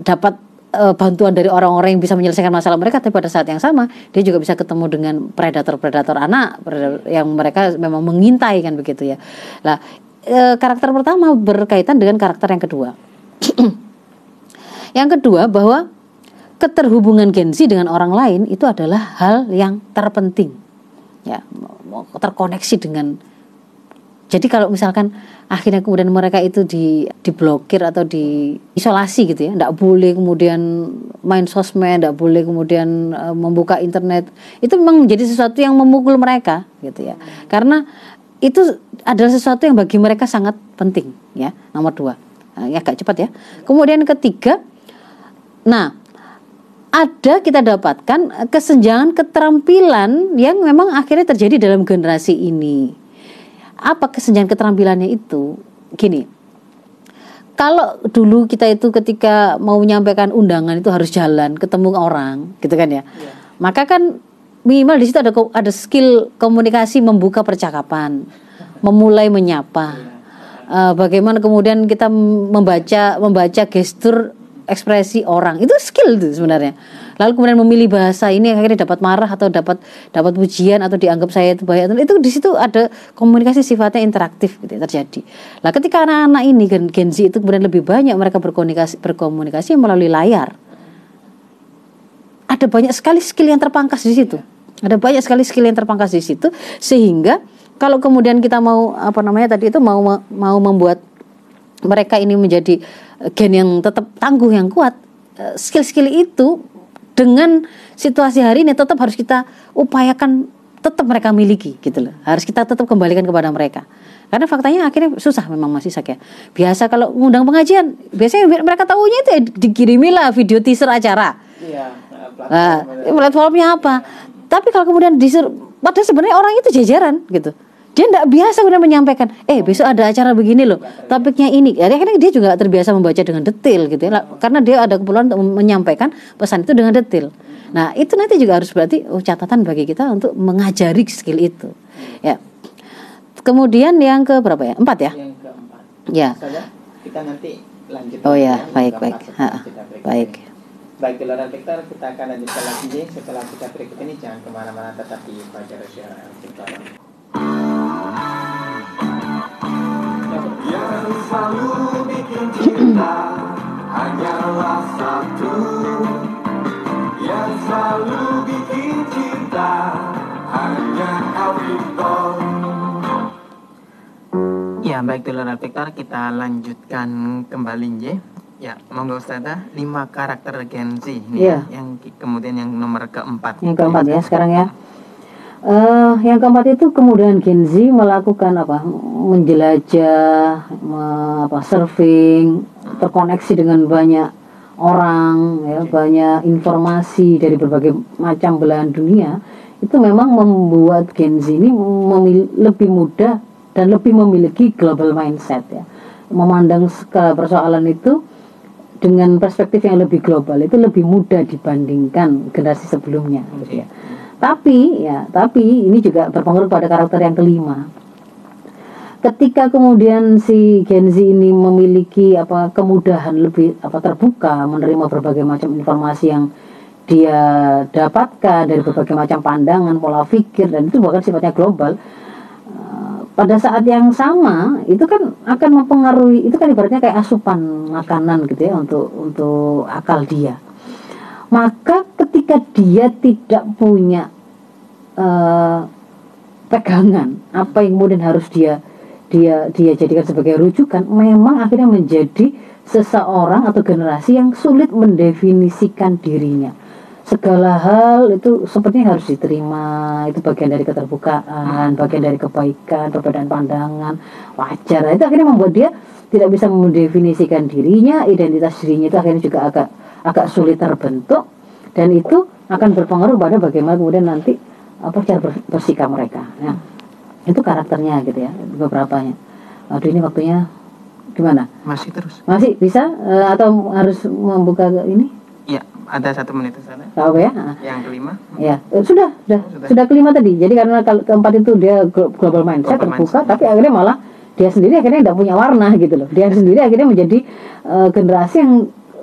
dapat eh, bantuan dari orang-orang yang bisa menyelesaikan masalah mereka. Tapi pada saat yang sama dia juga bisa ketemu dengan predator-predator anak predator yang mereka memang mengintai kan begitu ya. Lah eh, karakter pertama berkaitan dengan karakter yang kedua. Yang kedua bahwa keterhubungan Gen Z dengan orang lain itu adalah hal yang terpenting. Ya, terkoneksi dengan jadi kalau misalkan akhirnya kemudian mereka itu di diblokir atau diisolasi gitu ya, tidak boleh kemudian main sosmed, tidak boleh kemudian e, membuka internet, itu memang menjadi sesuatu yang memukul mereka gitu ya, karena itu adalah sesuatu yang bagi mereka sangat penting ya, nomor dua, Nah, ya agak cepat ya. Kemudian ketiga, nah ada kita dapatkan kesenjangan keterampilan yang memang akhirnya terjadi dalam generasi ini. Apa kesenjangan keterampilannya itu? Gini, kalau dulu kita itu ketika mau menyampaikan undangan itu harus jalan, ketemu orang, gitu kan ya. Maka kan minimal di situ ada ada skill komunikasi membuka percakapan, memulai menyapa. Eh, bagaimana kemudian kita membaca membaca gestur ekspresi orang. Itu skill itu sebenarnya. Lalu kemudian memilih bahasa ini akhirnya dapat marah atau dapat dapat pujian atau dianggap saya itu baik itu di situ ada komunikasi sifatnya interaktif gitu ya, terjadi. Lah ketika anak-anak ini gen, Gen Z itu kemudian lebih banyak mereka berkomunikasi berkomunikasi melalui layar. Ada banyak sekali skill yang terpangkas di situ. Ada banyak sekali skill yang terpangkas di situ sehingga kalau kemudian kita mau apa namanya tadi itu mau mau membuat mereka ini menjadi eh, gen yang tetap tangguh yang kuat eh, skill-skill itu dengan situasi hari ini tetap harus kita upayakan tetap mereka miliki gitu loh. Harus kita tetap kembalikan kepada mereka. Karena faktanya akhirnya susah memang masih sakit biasa kalau ngundang pengajian biasanya mereka tahunya itu ya dikirimi lah video teaser acara. Iya Nah, platformnya apa? Tapi kalau kemudian disuruh, padahal sebenarnya orang itu jajaran gitu. Dia tidak biasa kemudian menyampaikan, eh besok ada acara begini loh, topiknya ini. Jadi akhirnya dia juga terbiasa membaca dengan detail gitu ya, karena dia ada keperluan untuk menyampaikan pesan itu dengan detail. Nah itu nanti juga harus berarti oh, catatan bagi kita untuk mengajari skill itu. Ya. Kemudian yang ke berapa ya? Empat ya? yang keempat Ya. kita nanti lanjut Oh ya, baik baik. Ha, baik. ini. Baik, Dolar Victor, kita akan lanjutkan lagi setelah kita berikut ini. Jangan ke mana-mana, tetap di Fajar Syara Yang selalu bikin cinta hanyalah satu Yang selalu bikin cinta hanya Alvito Ya baik Dolar Victor kita lanjutkan kembali J. Ya monggo Ustazah lima karakter Gen Z nih ya, yang kemudian yang nomor keempat. Yang keempat ya sekarang ya. Eh, yang keempat itu kemudian Gen Z melakukan apa? Menjelajah, me- apa? Surfing, terkoneksi dengan banyak orang, ya, banyak informasi dari berbagai macam belahan dunia. Itu memang membuat Gen Z ini lebih mudah dan lebih memiliki global mindset ya. Memandang segala persoalan itu dengan perspektif yang lebih global itu lebih mudah dibandingkan generasi sebelumnya gitu ya. Tapi ya, tapi ini juga berpengaruh pada karakter yang kelima. Ketika kemudian si Gen Z ini memiliki apa kemudahan lebih apa terbuka menerima berbagai macam informasi yang dia dapatkan dari berbagai macam pandangan, pola pikir dan itu bahkan sifatnya global. Eh, pada saat yang sama itu kan akan mempengaruhi itu kan ibaratnya kayak asupan makanan gitu ya untuk untuk akal dia maka ketika dia tidak punya eh, pegangan apa yang kemudian harus dia dia dia jadikan sebagai rujukan memang akhirnya menjadi seseorang atau generasi yang sulit mendefinisikan dirinya. Segala hal itu sepertinya harus diterima itu bagian dari keterbukaan bagian dari kebaikan perbedaan pandangan wajar. Itu akhirnya membuat dia tidak bisa mendefinisikan dirinya identitas dirinya itu akhirnya juga agak agak sulit terbentuk dan itu akan berpengaruh pada bagaimana kemudian nanti apa cara ber- bersikap mereka nah itu karakternya gitu ya beberapanya aduh ini waktunya gimana Masih terus. masih bisa Eh, atau harus membuka ini Ya, ada satu menit sana. Tahu ya. Yang kelima. Ya, eh, sudah, sudah, Sudah. sudah kelima tadi. Jadi karena kal- keempat itu dia glo- global mindset Global terbuka, mindset. tapi akhirnya malah dia sendiri akhirnya tidak punya warna gitu loh. Dia sendiri akhirnya menjadi eh, generasi yang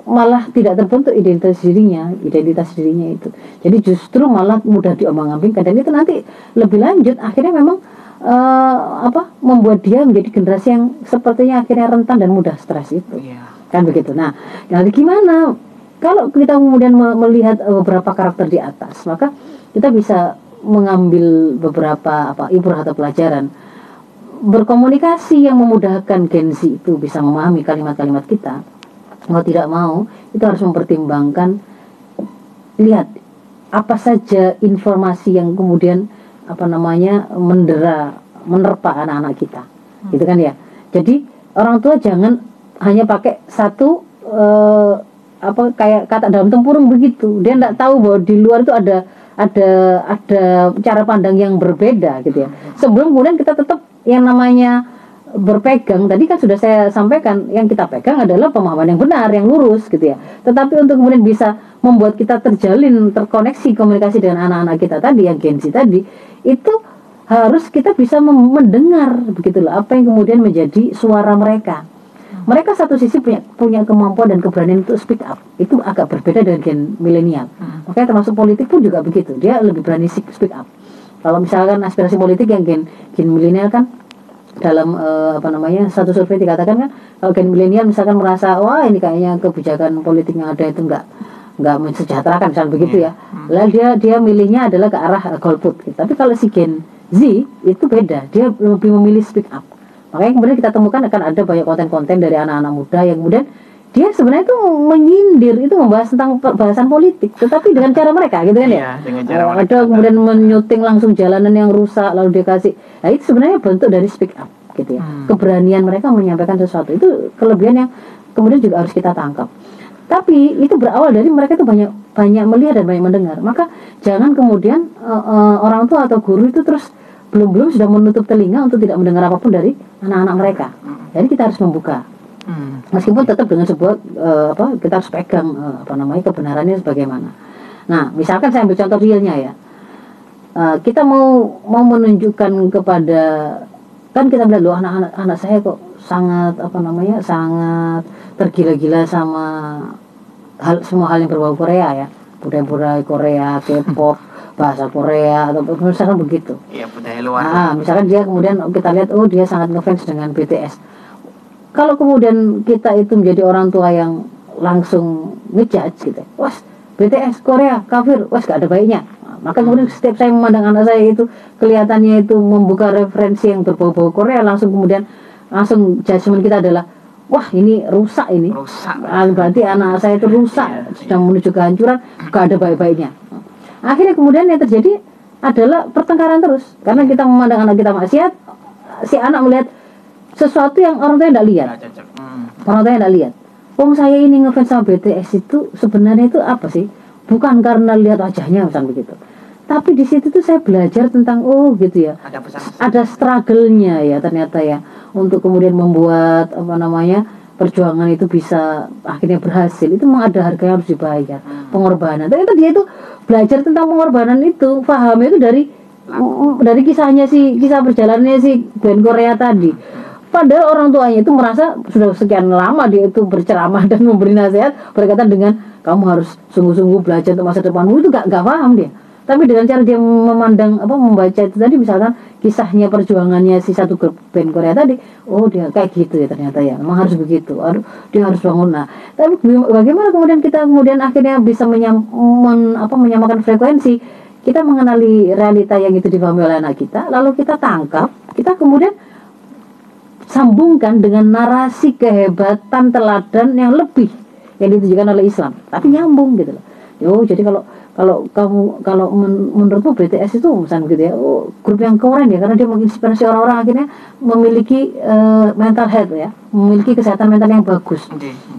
malah tidak terbentuk identitas dirinya, identitas dirinya itu. Jadi justru malah mudah diomong-ambingkan dan itu nanti lebih lanjut akhirnya memang eh, apa membuat dia menjadi generasi yang sepertinya akhirnya rentan dan mudah stres itu Iya. kan begitu. Nah, jadi gimana kalau kita kemudian me- melihat eh, beberapa karakter di atas, maka kita bisa mengambil beberapa apa ibrah atau pelajaran berkomunikasi yang memudahkan Gen Z itu bisa memahami kalimat-kalimat kita. Mau tidak mau, itu harus mempertimbangkan. Lihat apa saja informasi yang kemudian apa namanya mendera menerpa anak-anak kita. Gitu kan ya? Jadi orang tua jangan hanya pakai satu eh, apa kayak kata dalam tempurung begitu. Dia tidak tahu bahwa di luar itu ada ada ada cara pandang yang berbeda gitu ya. Sebelum kemudian kita tetap yang namanya berpegang tadi kan sudah saya sampaikan yang kita pegang adalah pemahaman yang benar yang lurus gitu ya. Tetapi untuk kemudian bisa membuat kita terjalin terkoneksi komunikasi dengan anak-anak kita tadi yang Gen Z tadi itu harus kita bisa mendengar begitu loh apa yang kemudian menjadi suara mereka. Mereka satu sisi punya punya kemampuan dan keberanian untuk speak up. Itu agak berbeda dengan gen milenial. Makanya termasuk politik pun juga begitu. Dia lebih berani speak up. Kalau misalkan aspirasi politik yang gen gen milenial kan dalam eh, apa namanya satu survei dikatakan kan kalau gen milenial misalkan merasa wah ini kayaknya kebijakan politik yang ada itu enggak enggak mensejahterakan misalnya begitu ya. Lalu dia dia milihnya adalah ke arah golput. Gitu. tapi kalau si gen Z itu beda dia lebih memilih speak up. Makanya kemudian kita temukan akan ada banyak konten-konten dari anak-anak muda yang kemudian dia sebenarnya itu menyindir itu membahas tentang bahasan politik tetapi dengan cara mereka gitu kan ya? Iya, dengan cara mereka. ada kemudian menyuting langsung jalanan yang rusak lalu dia kasih. Nah itu sebenarnya bentuk dari speak up gitu ya. Hmm. keberanian mereka menyampaikan sesuatu itu kelebihan yang kemudian juga harus kita tangkap. Tapi itu berawal dari mereka itu banyak banyak melihat dan banyak mendengar. Maka jangan kemudian eh, eh, orang tua atau guru itu terus belum belum sudah menutup telinga untuk tidak mendengar apa pun dari anak-anak mereka. Jadi kita harus membuka Hmm. meskipun tetap dengan sebuah eh, apa kita harus pegang eh, apa namanya kebenarannya sebagaimana. Nah, misalkan saya ambil contoh realnya ya, Eh, kita mau mau menunjukkan kepada kan kita melihat loh anak-anak anak saya kok sangat apa namanya sangat tergila-gila sama hal semua hal yang berbau Korea ya budaya-budaya Korea, K-pop, bahasa Korea atau misalkan begitu. Iya, budaya luar. Ah, misalkan dia kemudian kita lihat oh dia sangat ngefans dengan BTS. Kalau kemudian kita itu menjadi orang tua yang langsung ngejudge gitu, wah BTS Korea kafir, wah gak ada baiknya. Nah, maka kemudian setiap saya memandang anak saya itu kelihatannya itu membuka referensi yang berbau-bau Korea, langsung kemudian langsung judgement kita adalah wah ini rusak ini. Rusak. Ah, berarti anak saya itu rusak, Iya, sedang menuju kehancuran, gak ada baik-baiknya. Akhirnya kemudian yang terjadi adalah pertengkaran terus, karena kita memandang anak kita maksiat, si anak melihat sesuatu yang orang tua tidak lihat. Hmm. orang tua tidak lihat. Wong saya ini ngefans sama BTS itu sebenarnya itu apa sih? Bukan karena lihat wajahnya misalnya begitu. Tapi di situ tuh saya belajar tentang oh gitu ya Ada pesan. ada struggle-nya ya ternyata ya untuk kemudian membuat apa namanya perjuangan itu bisa akhirnya berhasil itu memang ada harga yang harus dibayar pengorbanan ternyata dia itu belajar tentang pengorbanan itu pahamnya itu dari dari kisahnya si kisah perjalanannya si band Korea tadi padahal orang tuanya itu merasa sudah sekian lama dia itu berceramah dan memberi nasihat berkaitan dengan kamu harus sungguh-sungguh belajar untuk masa depanmu itu gak, gak paham dia. Tapi dengan cara dia memandang apa membaca itu tadi misalkan kisahnya perjuangannya si satu grup band Korea tadi oh dia kayak gitu ya ternyata ya memang harus begitu aduh dia harus bangun. Nah tapi bagaimana kemudian kita kemudian akhirnya bisa menyam, men- apa, menyamakan frekuensi? Kita mengenali realita yang itu dipahami oleh anak kita lalu kita tangkap kita kemudian sambungkan dengan narasi kehebatan teladan yang lebih yang ditujukan oleh Islam. Tapi nyambung gitu loh. Oh, jadi kalau kalau kamu kalau men- menurutmu BTS itu misalnya gitu ya oh, grup yang keren ya karena dia menginspirasi orang-orang akhirnya memiliki eh, mental health ya memiliki kesehatan mental yang bagus.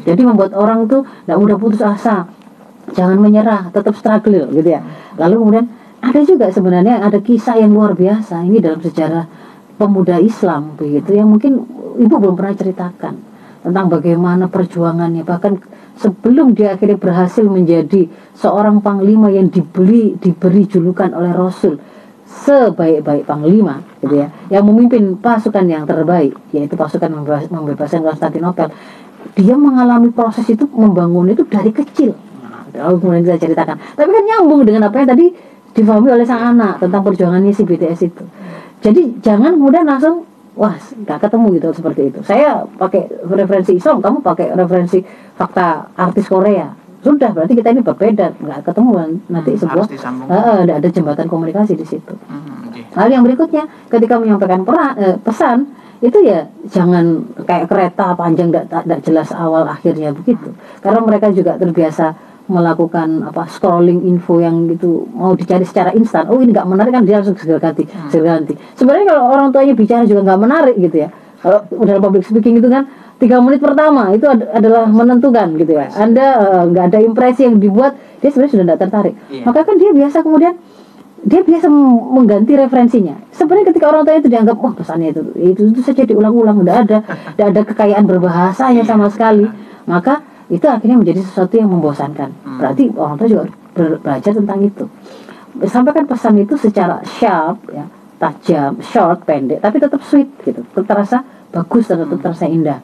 Jadi membuat orang tuh tidak mudah putus asa jangan menyerah tetap struggle gitu ya. Lalu kemudian ada juga sebenarnya ada kisah yang luar biasa ini dalam sejarah pemuda Islam begitu yang mungkin ibu belum pernah ceritakan tentang bagaimana perjuangannya. Bahkan sebelum dia akhirnya berhasil menjadi seorang panglima yang dibeli diberi julukan oleh Rasul sebaik-baik panglima gitu ya yang memimpin pasukan yang terbaik yaitu pasukan membebas- membebaskan Konstantinopel. Dia mengalami proses itu membangun itu dari kecil. Nah, kemudian kita ceritakan. Tapi kan nyambung dengan apa yang tadi difahami oleh sang anak tentang perjuangannya si BTS itu jadi jangan kemudian langsung wah nggak ketemu gitu seperti itu. Saya pakai referensi Islam kamu pakai referensi fakta artis Korea. Sudah berarti kita ini berbeda nggak ketemu nanti Hmm, sebuah eh, ada, jembatan komunikasi di situ. Hmm, nggih. Lalu yang berikutnya, ketika menyampaikan pera- eh, pesan, itu ya jangan kayak kereta panjang tidak jelas awal akhirnya begitu. Karena mereka juga terbiasa melakukan apa scrolling info yang gitu mau dicari secara instan. Oh ini nggak menarik kan dia langsung segera ganti, segera ganti. Sebenarnya kalau orang tuanya bicara juga nggak menarik gitu ya. Kalau dalam public speaking itu kan tiga menit pertama itu ad- adalah menentukan gitu ya. Anda eh, nggak ada impresi yang dibuat, dia sebenarnya sudah tidak tertarik. Iya. Maka kan dia biasa kemudian dia biasa mengganti referensinya. Sebenarnya ketika orang tuanya itu dianggap, wah pesannya itu itu, itu saja diulang-ulang, tidak ada tidak ada kekayaan berbahasanya sama sekali. Maka itu akhirnya menjadi sesuatu yang membosankan. Berarti orang tua juga belajar tentang itu. Sampaikan pesan itu secara sharp, ya, tajam, short, pendek, tapi tetap sweet gitu, terasa bagus dan tetap terasa indah.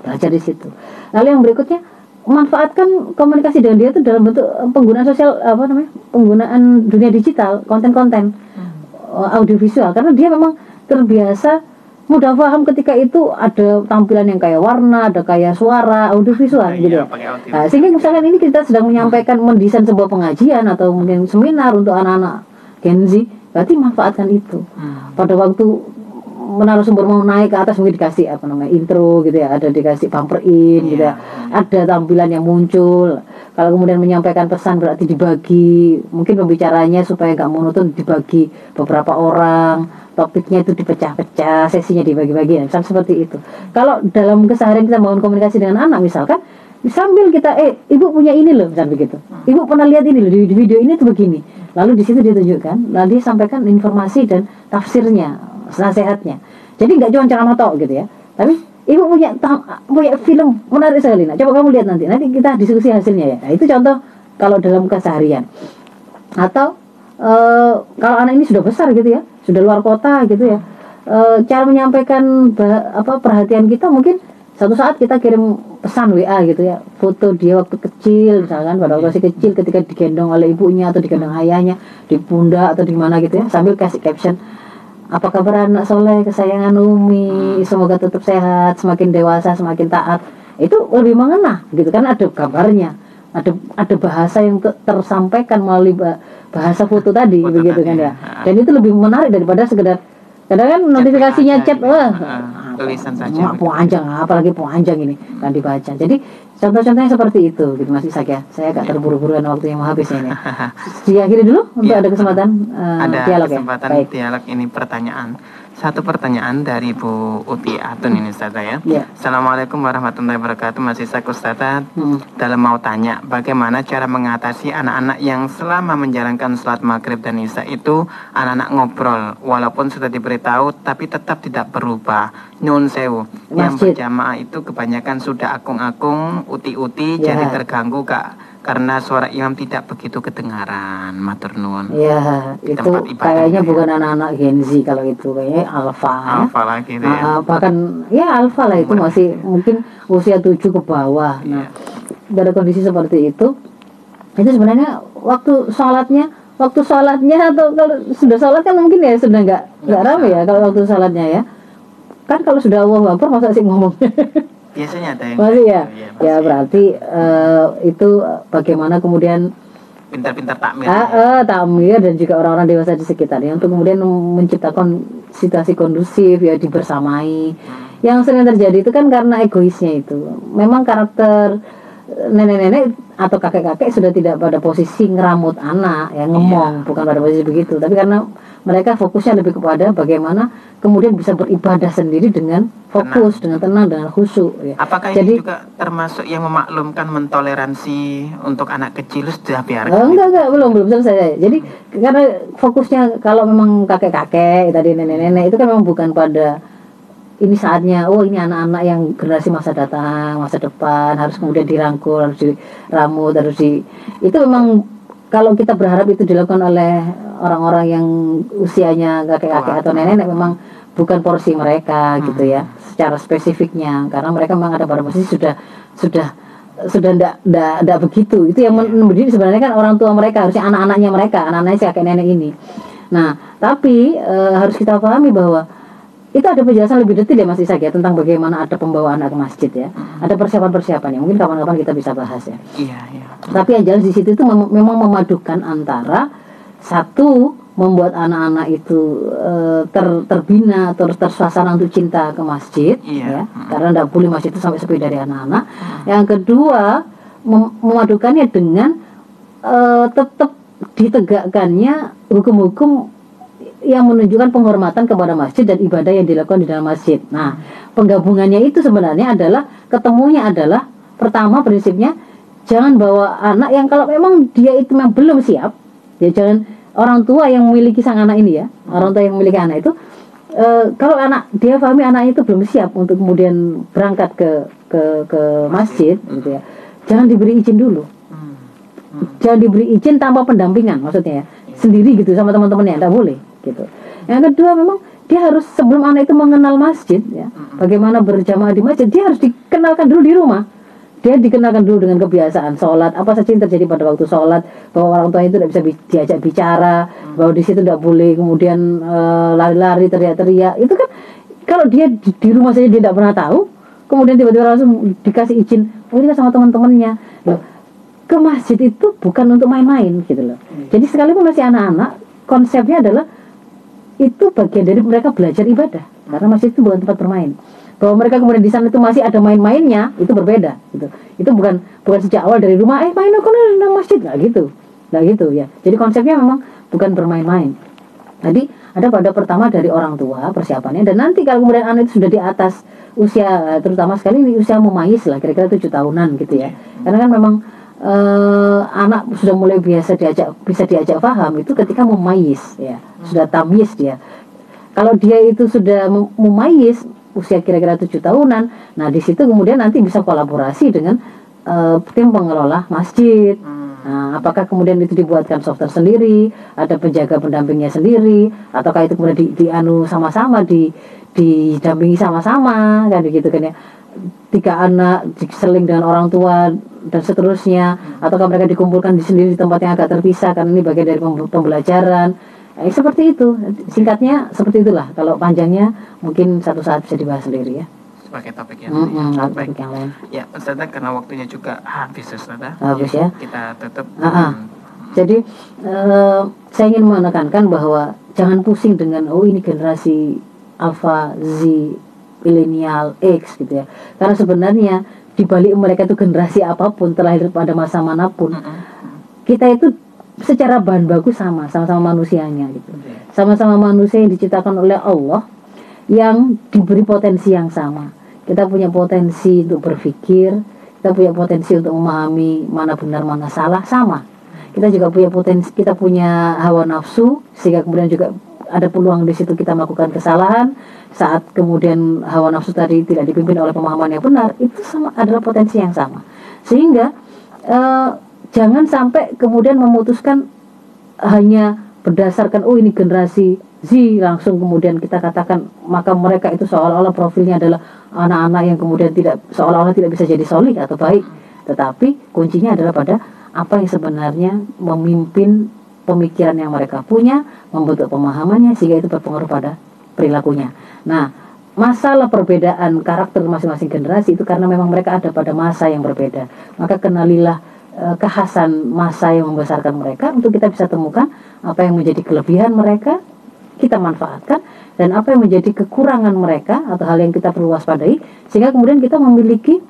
Belajar di situ. Lalu yang berikutnya manfaatkan komunikasi dengan dia itu dalam bentuk eh, penggunaan sosial apa namanya penggunaan dunia digital konten-konten eh, audiovisual karena dia memang terbiasa mudah paham ketika itu ada tampilan yang kayak warna ada kayak suara audiovisual Iya, gitu. ya audio. Nah, sehingga misalkan ini kita sedang menyampaikan mendesain sebuah pengajian atau mungkin seminar untuk anak-anak Gen Z berarti manfaatkan itu. Hmm. pada waktu menaruh sumber mau naik ke atas mungkin dikasih apa namanya intro gitu ya ada dikasih bumper in gitu ya. Ada tampilan yang muncul. Kalau kemudian menyampaikan pesan berarti dibagi mungkin pembicaranya supaya nggak monoton dibagi beberapa orang topiknya itu dipecah-pecah sesinya dibagi-bagi misal seperti itu. Kalau dalam keseharian kita membangun komunikasi dengan anak misalkan sambil kita eh ibu punya ini loh misal begitu. Ibu pernah lihat ini loh di, video ini tuh begini. Lalu di situ dia tunjukkan lalu dia sampaikan informasi dan tafsirnya nasihatnya. Jadi nggak cuma ceramah tok gitu ya tapi ibu punya punya film menarik sekali. Nah coba kamu lihat nanti nanti kita diskusi hasilnya ya. Nah, itu contoh kalau dalam keseharian. Atau eh, kalau anak ini sudah besar gitu ya sudah luar kota gitu ya. Eh, cara menyampaikan ba- apa perhatian kita mungkin satu saat kita kirim pesan WA gitu ya. Foto dia waktu kecil misalkan pada waktu masih kecil ketika digendong oleh ibunya atau digendong ayahnya di pundak atau di mana gitu ya sambil kasih caption apa kabar anak soleh? Kesayangan Umi. Semoga tetap sehat semakin dewasa semakin taat. Itu lebih mengena gitu kan ada gambarnya. Ada ada bahasa yang te- tersampaikan melalui bahasa foto tadi Foto begitu tadi, kan ya. Ya. dan itu lebih menarik daripada sekedar kadang kan notifikasinya chat wah Ah, tulisan saja mak panjang apalagi panjang ini kan dibaca. Jadi contoh-contohnya seperti itu gitu Mas Isak ya. Saya agak terburu-buru karena waktunya mau habis ini. Diakhiri dulu untuk Ya. ada kesempatan eh, ada dialog ya. kesempatan baik. dialog ini pertanyaan satu pertanyaan dari Bu Uti Atun ini Ustazah ya Ya. Assalamualaikum warahmatullahi wabarakatuh Mas Isak Ustazah Hmm. dalam mau tanya bagaimana cara mengatasi anak-anak yang selama menjalankan sholat maghrib dan isya itu anak-anak ngobrol walaupun sudah diberitahu tapi tetap tidak berubah nyun sewu yang berjamaah itu kebanyakan sudah akung-akung uti-uti Ya. jadi terganggu kak karena suara imam tidak begitu kedengaran matur nuwun. Ya, Di itu kayaknya ya. bukan anak-anak Gen Z kalau itu kayaknya alfa ya. apa lagi itu Ah, ya ah, bahkan ya alfa lah itu masih mungkin usia 7 ke bawah. Nah, pada kondisi seperti itu itu sebenarnya waktu sholatnya waktu sholatnya atau kalau sudah sholat kan mungkin ya sudah nggak nggak ramai ya kalau waktu sholatnya ya. Kan kalau sudah Allah Akbar masa sih ngomong biasanya ada yang masih ya Iya, ya masih. berarti eh, itu bagaimana kemudian pintar-pintar takmir Ah, ya. eh, takmir dan juga orang-orang dewasa di sekitarnya untuk kemudian menciptakan situasi kondusif ya dibersamai. Yang sering terjadi itu kan karena egoisnya itu. Memang karakter nenek-nenek atau kakek-kakek sudah tidak pada posisi ngeramut anak ya ngemong bukan pada posisi begitu tapi karena mereka fokusnya lebih kepada bagaimana kemudian bisa beribadah sendiri dengan fokus dengan tenang dengan khusyuk ya. Apakah Jadi- ini juga termasuk yang memaklumkan mentoleransi untuk anak kecil sudah Oh, biarkan? enggak enggak belum belum selesai. Jadi karena fokusnya kalau memang kakek-kakek tadi nenek-nenek itu kan memang bukan pada ini saatnya oh ini anak-anak yang generasi masa datang masa depan harus kemudian dirangkul harus diramut harus di itu memang kalau kita berharap itu dilakukan oleh orang-orang yang usianya kakek-kakek atau nenek memang bukan porsi mereka gitu ya secara spesifiknya. Karena mereka memang ada pada posisi sudah sudah sudah ndak ndak ndak begitu. Itu yang men- mendidik sebenarnya kan orang tua mereka harusnya anak-anaknya mereka anak-anaknya si kakek nenek ini. Nah tapi eh, harus kita pahami bahwa itu ada penjelasan lebih detail ya Mas Isak ya tentang bagaimana ada pembawaan anak ke masjid ya. Ada persiapan-persiapannya mungkin kapan-kapan kita bisa bahas ya. Iya, iya. tapi yang jelas di situ itu mem- memang memadukan antara satu membuat anak-anak itu eh, ter, terbina terus tersuasana untuk cinta ke masjid Iya. ya. Karena tidak boleh masjid itu sampai sepi dari anak-anak. Yang kedua mem- memadukannya dengan eh, tetap ditegakkannya hukum-hukum yang menunjukkan penghormatan kepada masjid dan ibadah yang dilakukan di dalam masjid. Nah, penggabungannya itu sebenarnya adalah ketemunya adalah pertama prinsipnya jangan bawa anak yang kalau memang dia itu memang belum siap, ya jangan orang tua yang memiliki sang anak ini ya, orang tua yang memiliki anak itu eh, kalau anak dia pahami anaknya itu belum siap untuk kemudian berangkat ke ke ke masjid gitu ya. Jangan diberi izin dulu Hmm. jangan diberi izin tanpa pendampingan maksudnya ya sendiri gitu sama teman-temannya tidak boleh gitu. Yang kedua memang dia harus sebelum anak itu mengenal masjid ya bagaimana berjamaah di masjid dia harus dikenalkan dulu di rumah. Dia dikenalkan dulu dengan kebiasaan sholat. Apa saja yang terjadi pada waktu sholat bahwa orang tua itu tidak bisa bi- diajak bicara bahwa di situ tidak boleh kemudian eh, lari-lari teriak-teriak. Itu kan kalau dia di, di rumah saja dia tidak pernah tahu kemudian tiba-tiba langsung dikasih izin oh ini kan sama teman-temannya. Loh ke masjid itu bukan untuk main-main gitu loh. Jadi sekalipun masih anak-anak, konsepnya adalah itu bagian dari mereka belajar ibadah. Karena masjid itu bukan tempat bermain. Bahwa mereka kemudian di sana itu masih ada main-mainnya, itu berbeda gitu. Itu bukan bukan sejak awal dari rumah, eh main aku nang masjid nggak gitu. Nggak gitu ya. Jadi konsepnya memang bukan bermain-main. Jadi ada pada pertama dari orang tua persiapannya dan nanti kalau kemudian anak itu sudah di atas usia terutama sekali ini usia memayis lah kira-kira tujuh tahunan gitu ya. Karena kan memang eh, anak sudah mulai biasa diajak bisa diajak paham itu ketika memayis ya sudah tamis dia. Kalau dia itu sudah mem- memayis usia kira-kira tujuh tahunan, nah di situ kemudian nanti bisa kolaborasi dengan eh, tim pengelola masjid. Nah, apakah kemudian itu dibuatkan software sendiri, ada penjaga pendampingnya sendiri, ataukah itu kemudian di, dianu sama-sama, di didampingi sama-sama, kan gitu kan ya. Tiga anak diseling dengan orang tua dan seterusnya, ataukah mereka dikumpulkan di sendiri di tempat yang agak terpisah, karena ini bagian dari pem- pembelajaran. Eh, seperti itu, singkatnya seperti itulah. Kalau panjangnya mungkin satu saat bisa dibahas sendiri ya. Sebagai topik yang Mm-mm, lain. topik yang lain. Ya, Ustazah karena waktunya juga habis Ustazah. Habis ya. Kita tutup. Ah, ah. Hmm. Jadi eh, saya ingin menekankan bahwa jangan pusing dengan oh ini generasi Alpha, Z, milenial, X gitu ya. Karena sebenarnya di balik mereka itu generasi apa pun terlahir pada masa mana pun, kita itu secara bahan baku sama, sama-sama manusianya gitu. Sama-sama manusia yang diciptakan oleh Allah yang diberi potensi yang sama. Kita punya potensi untuk berpikir, kita punya potensi untuk memahami mana benar mana salah sama. Kita juga punya potensi, kita punya hawa nafsu sehingga kemudian juga ada peluang di situ kita melakukan kesalahan. Saat kemudian hawa nafsu tadi tidak dipimpin oleh pemahaman yang benar itu sama adalah potensi yang sama. Sehingga eh, jangan sampai kemudian memutuskan hanya berdasarkan oh ini generasi Z langsung kemudian kita katakan maka mereka itu seolah-olah profilnya adalah anak-anak yang kemudian tidak seolah-olah tidak bisa jadi solid atau baik. Tetapi kuncinya adalah pada apa yang sebenarnya memimpin pemikiran yang mereka punya membentuk pemahamannya sehingga itu berpengaruh pada perilakunya. Nah masalah perbedaan karakter masing-masing generasi itu karena memang mereka ada pada masa yang berbeda. Maka kenalilah eh, kekhasan masa yang membesarkan mereka untuk kita bisa temukan apa yang menjadi kelebihan mereka kita manfaatkan dan apa yang menjadi kekurangan mereka atau hal yang kita perlu waspadai sehingga kemudian kita memiliki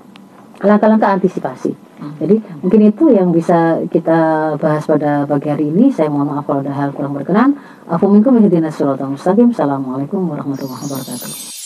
langkah-langkah antisipasi jadi mungkin itu yang bisa kita bahas pada pagi hari ini. Saya mohon maaf kalau ada hal kurang berkenan. Assalamualaikum warahmatullahi wabarakatuh.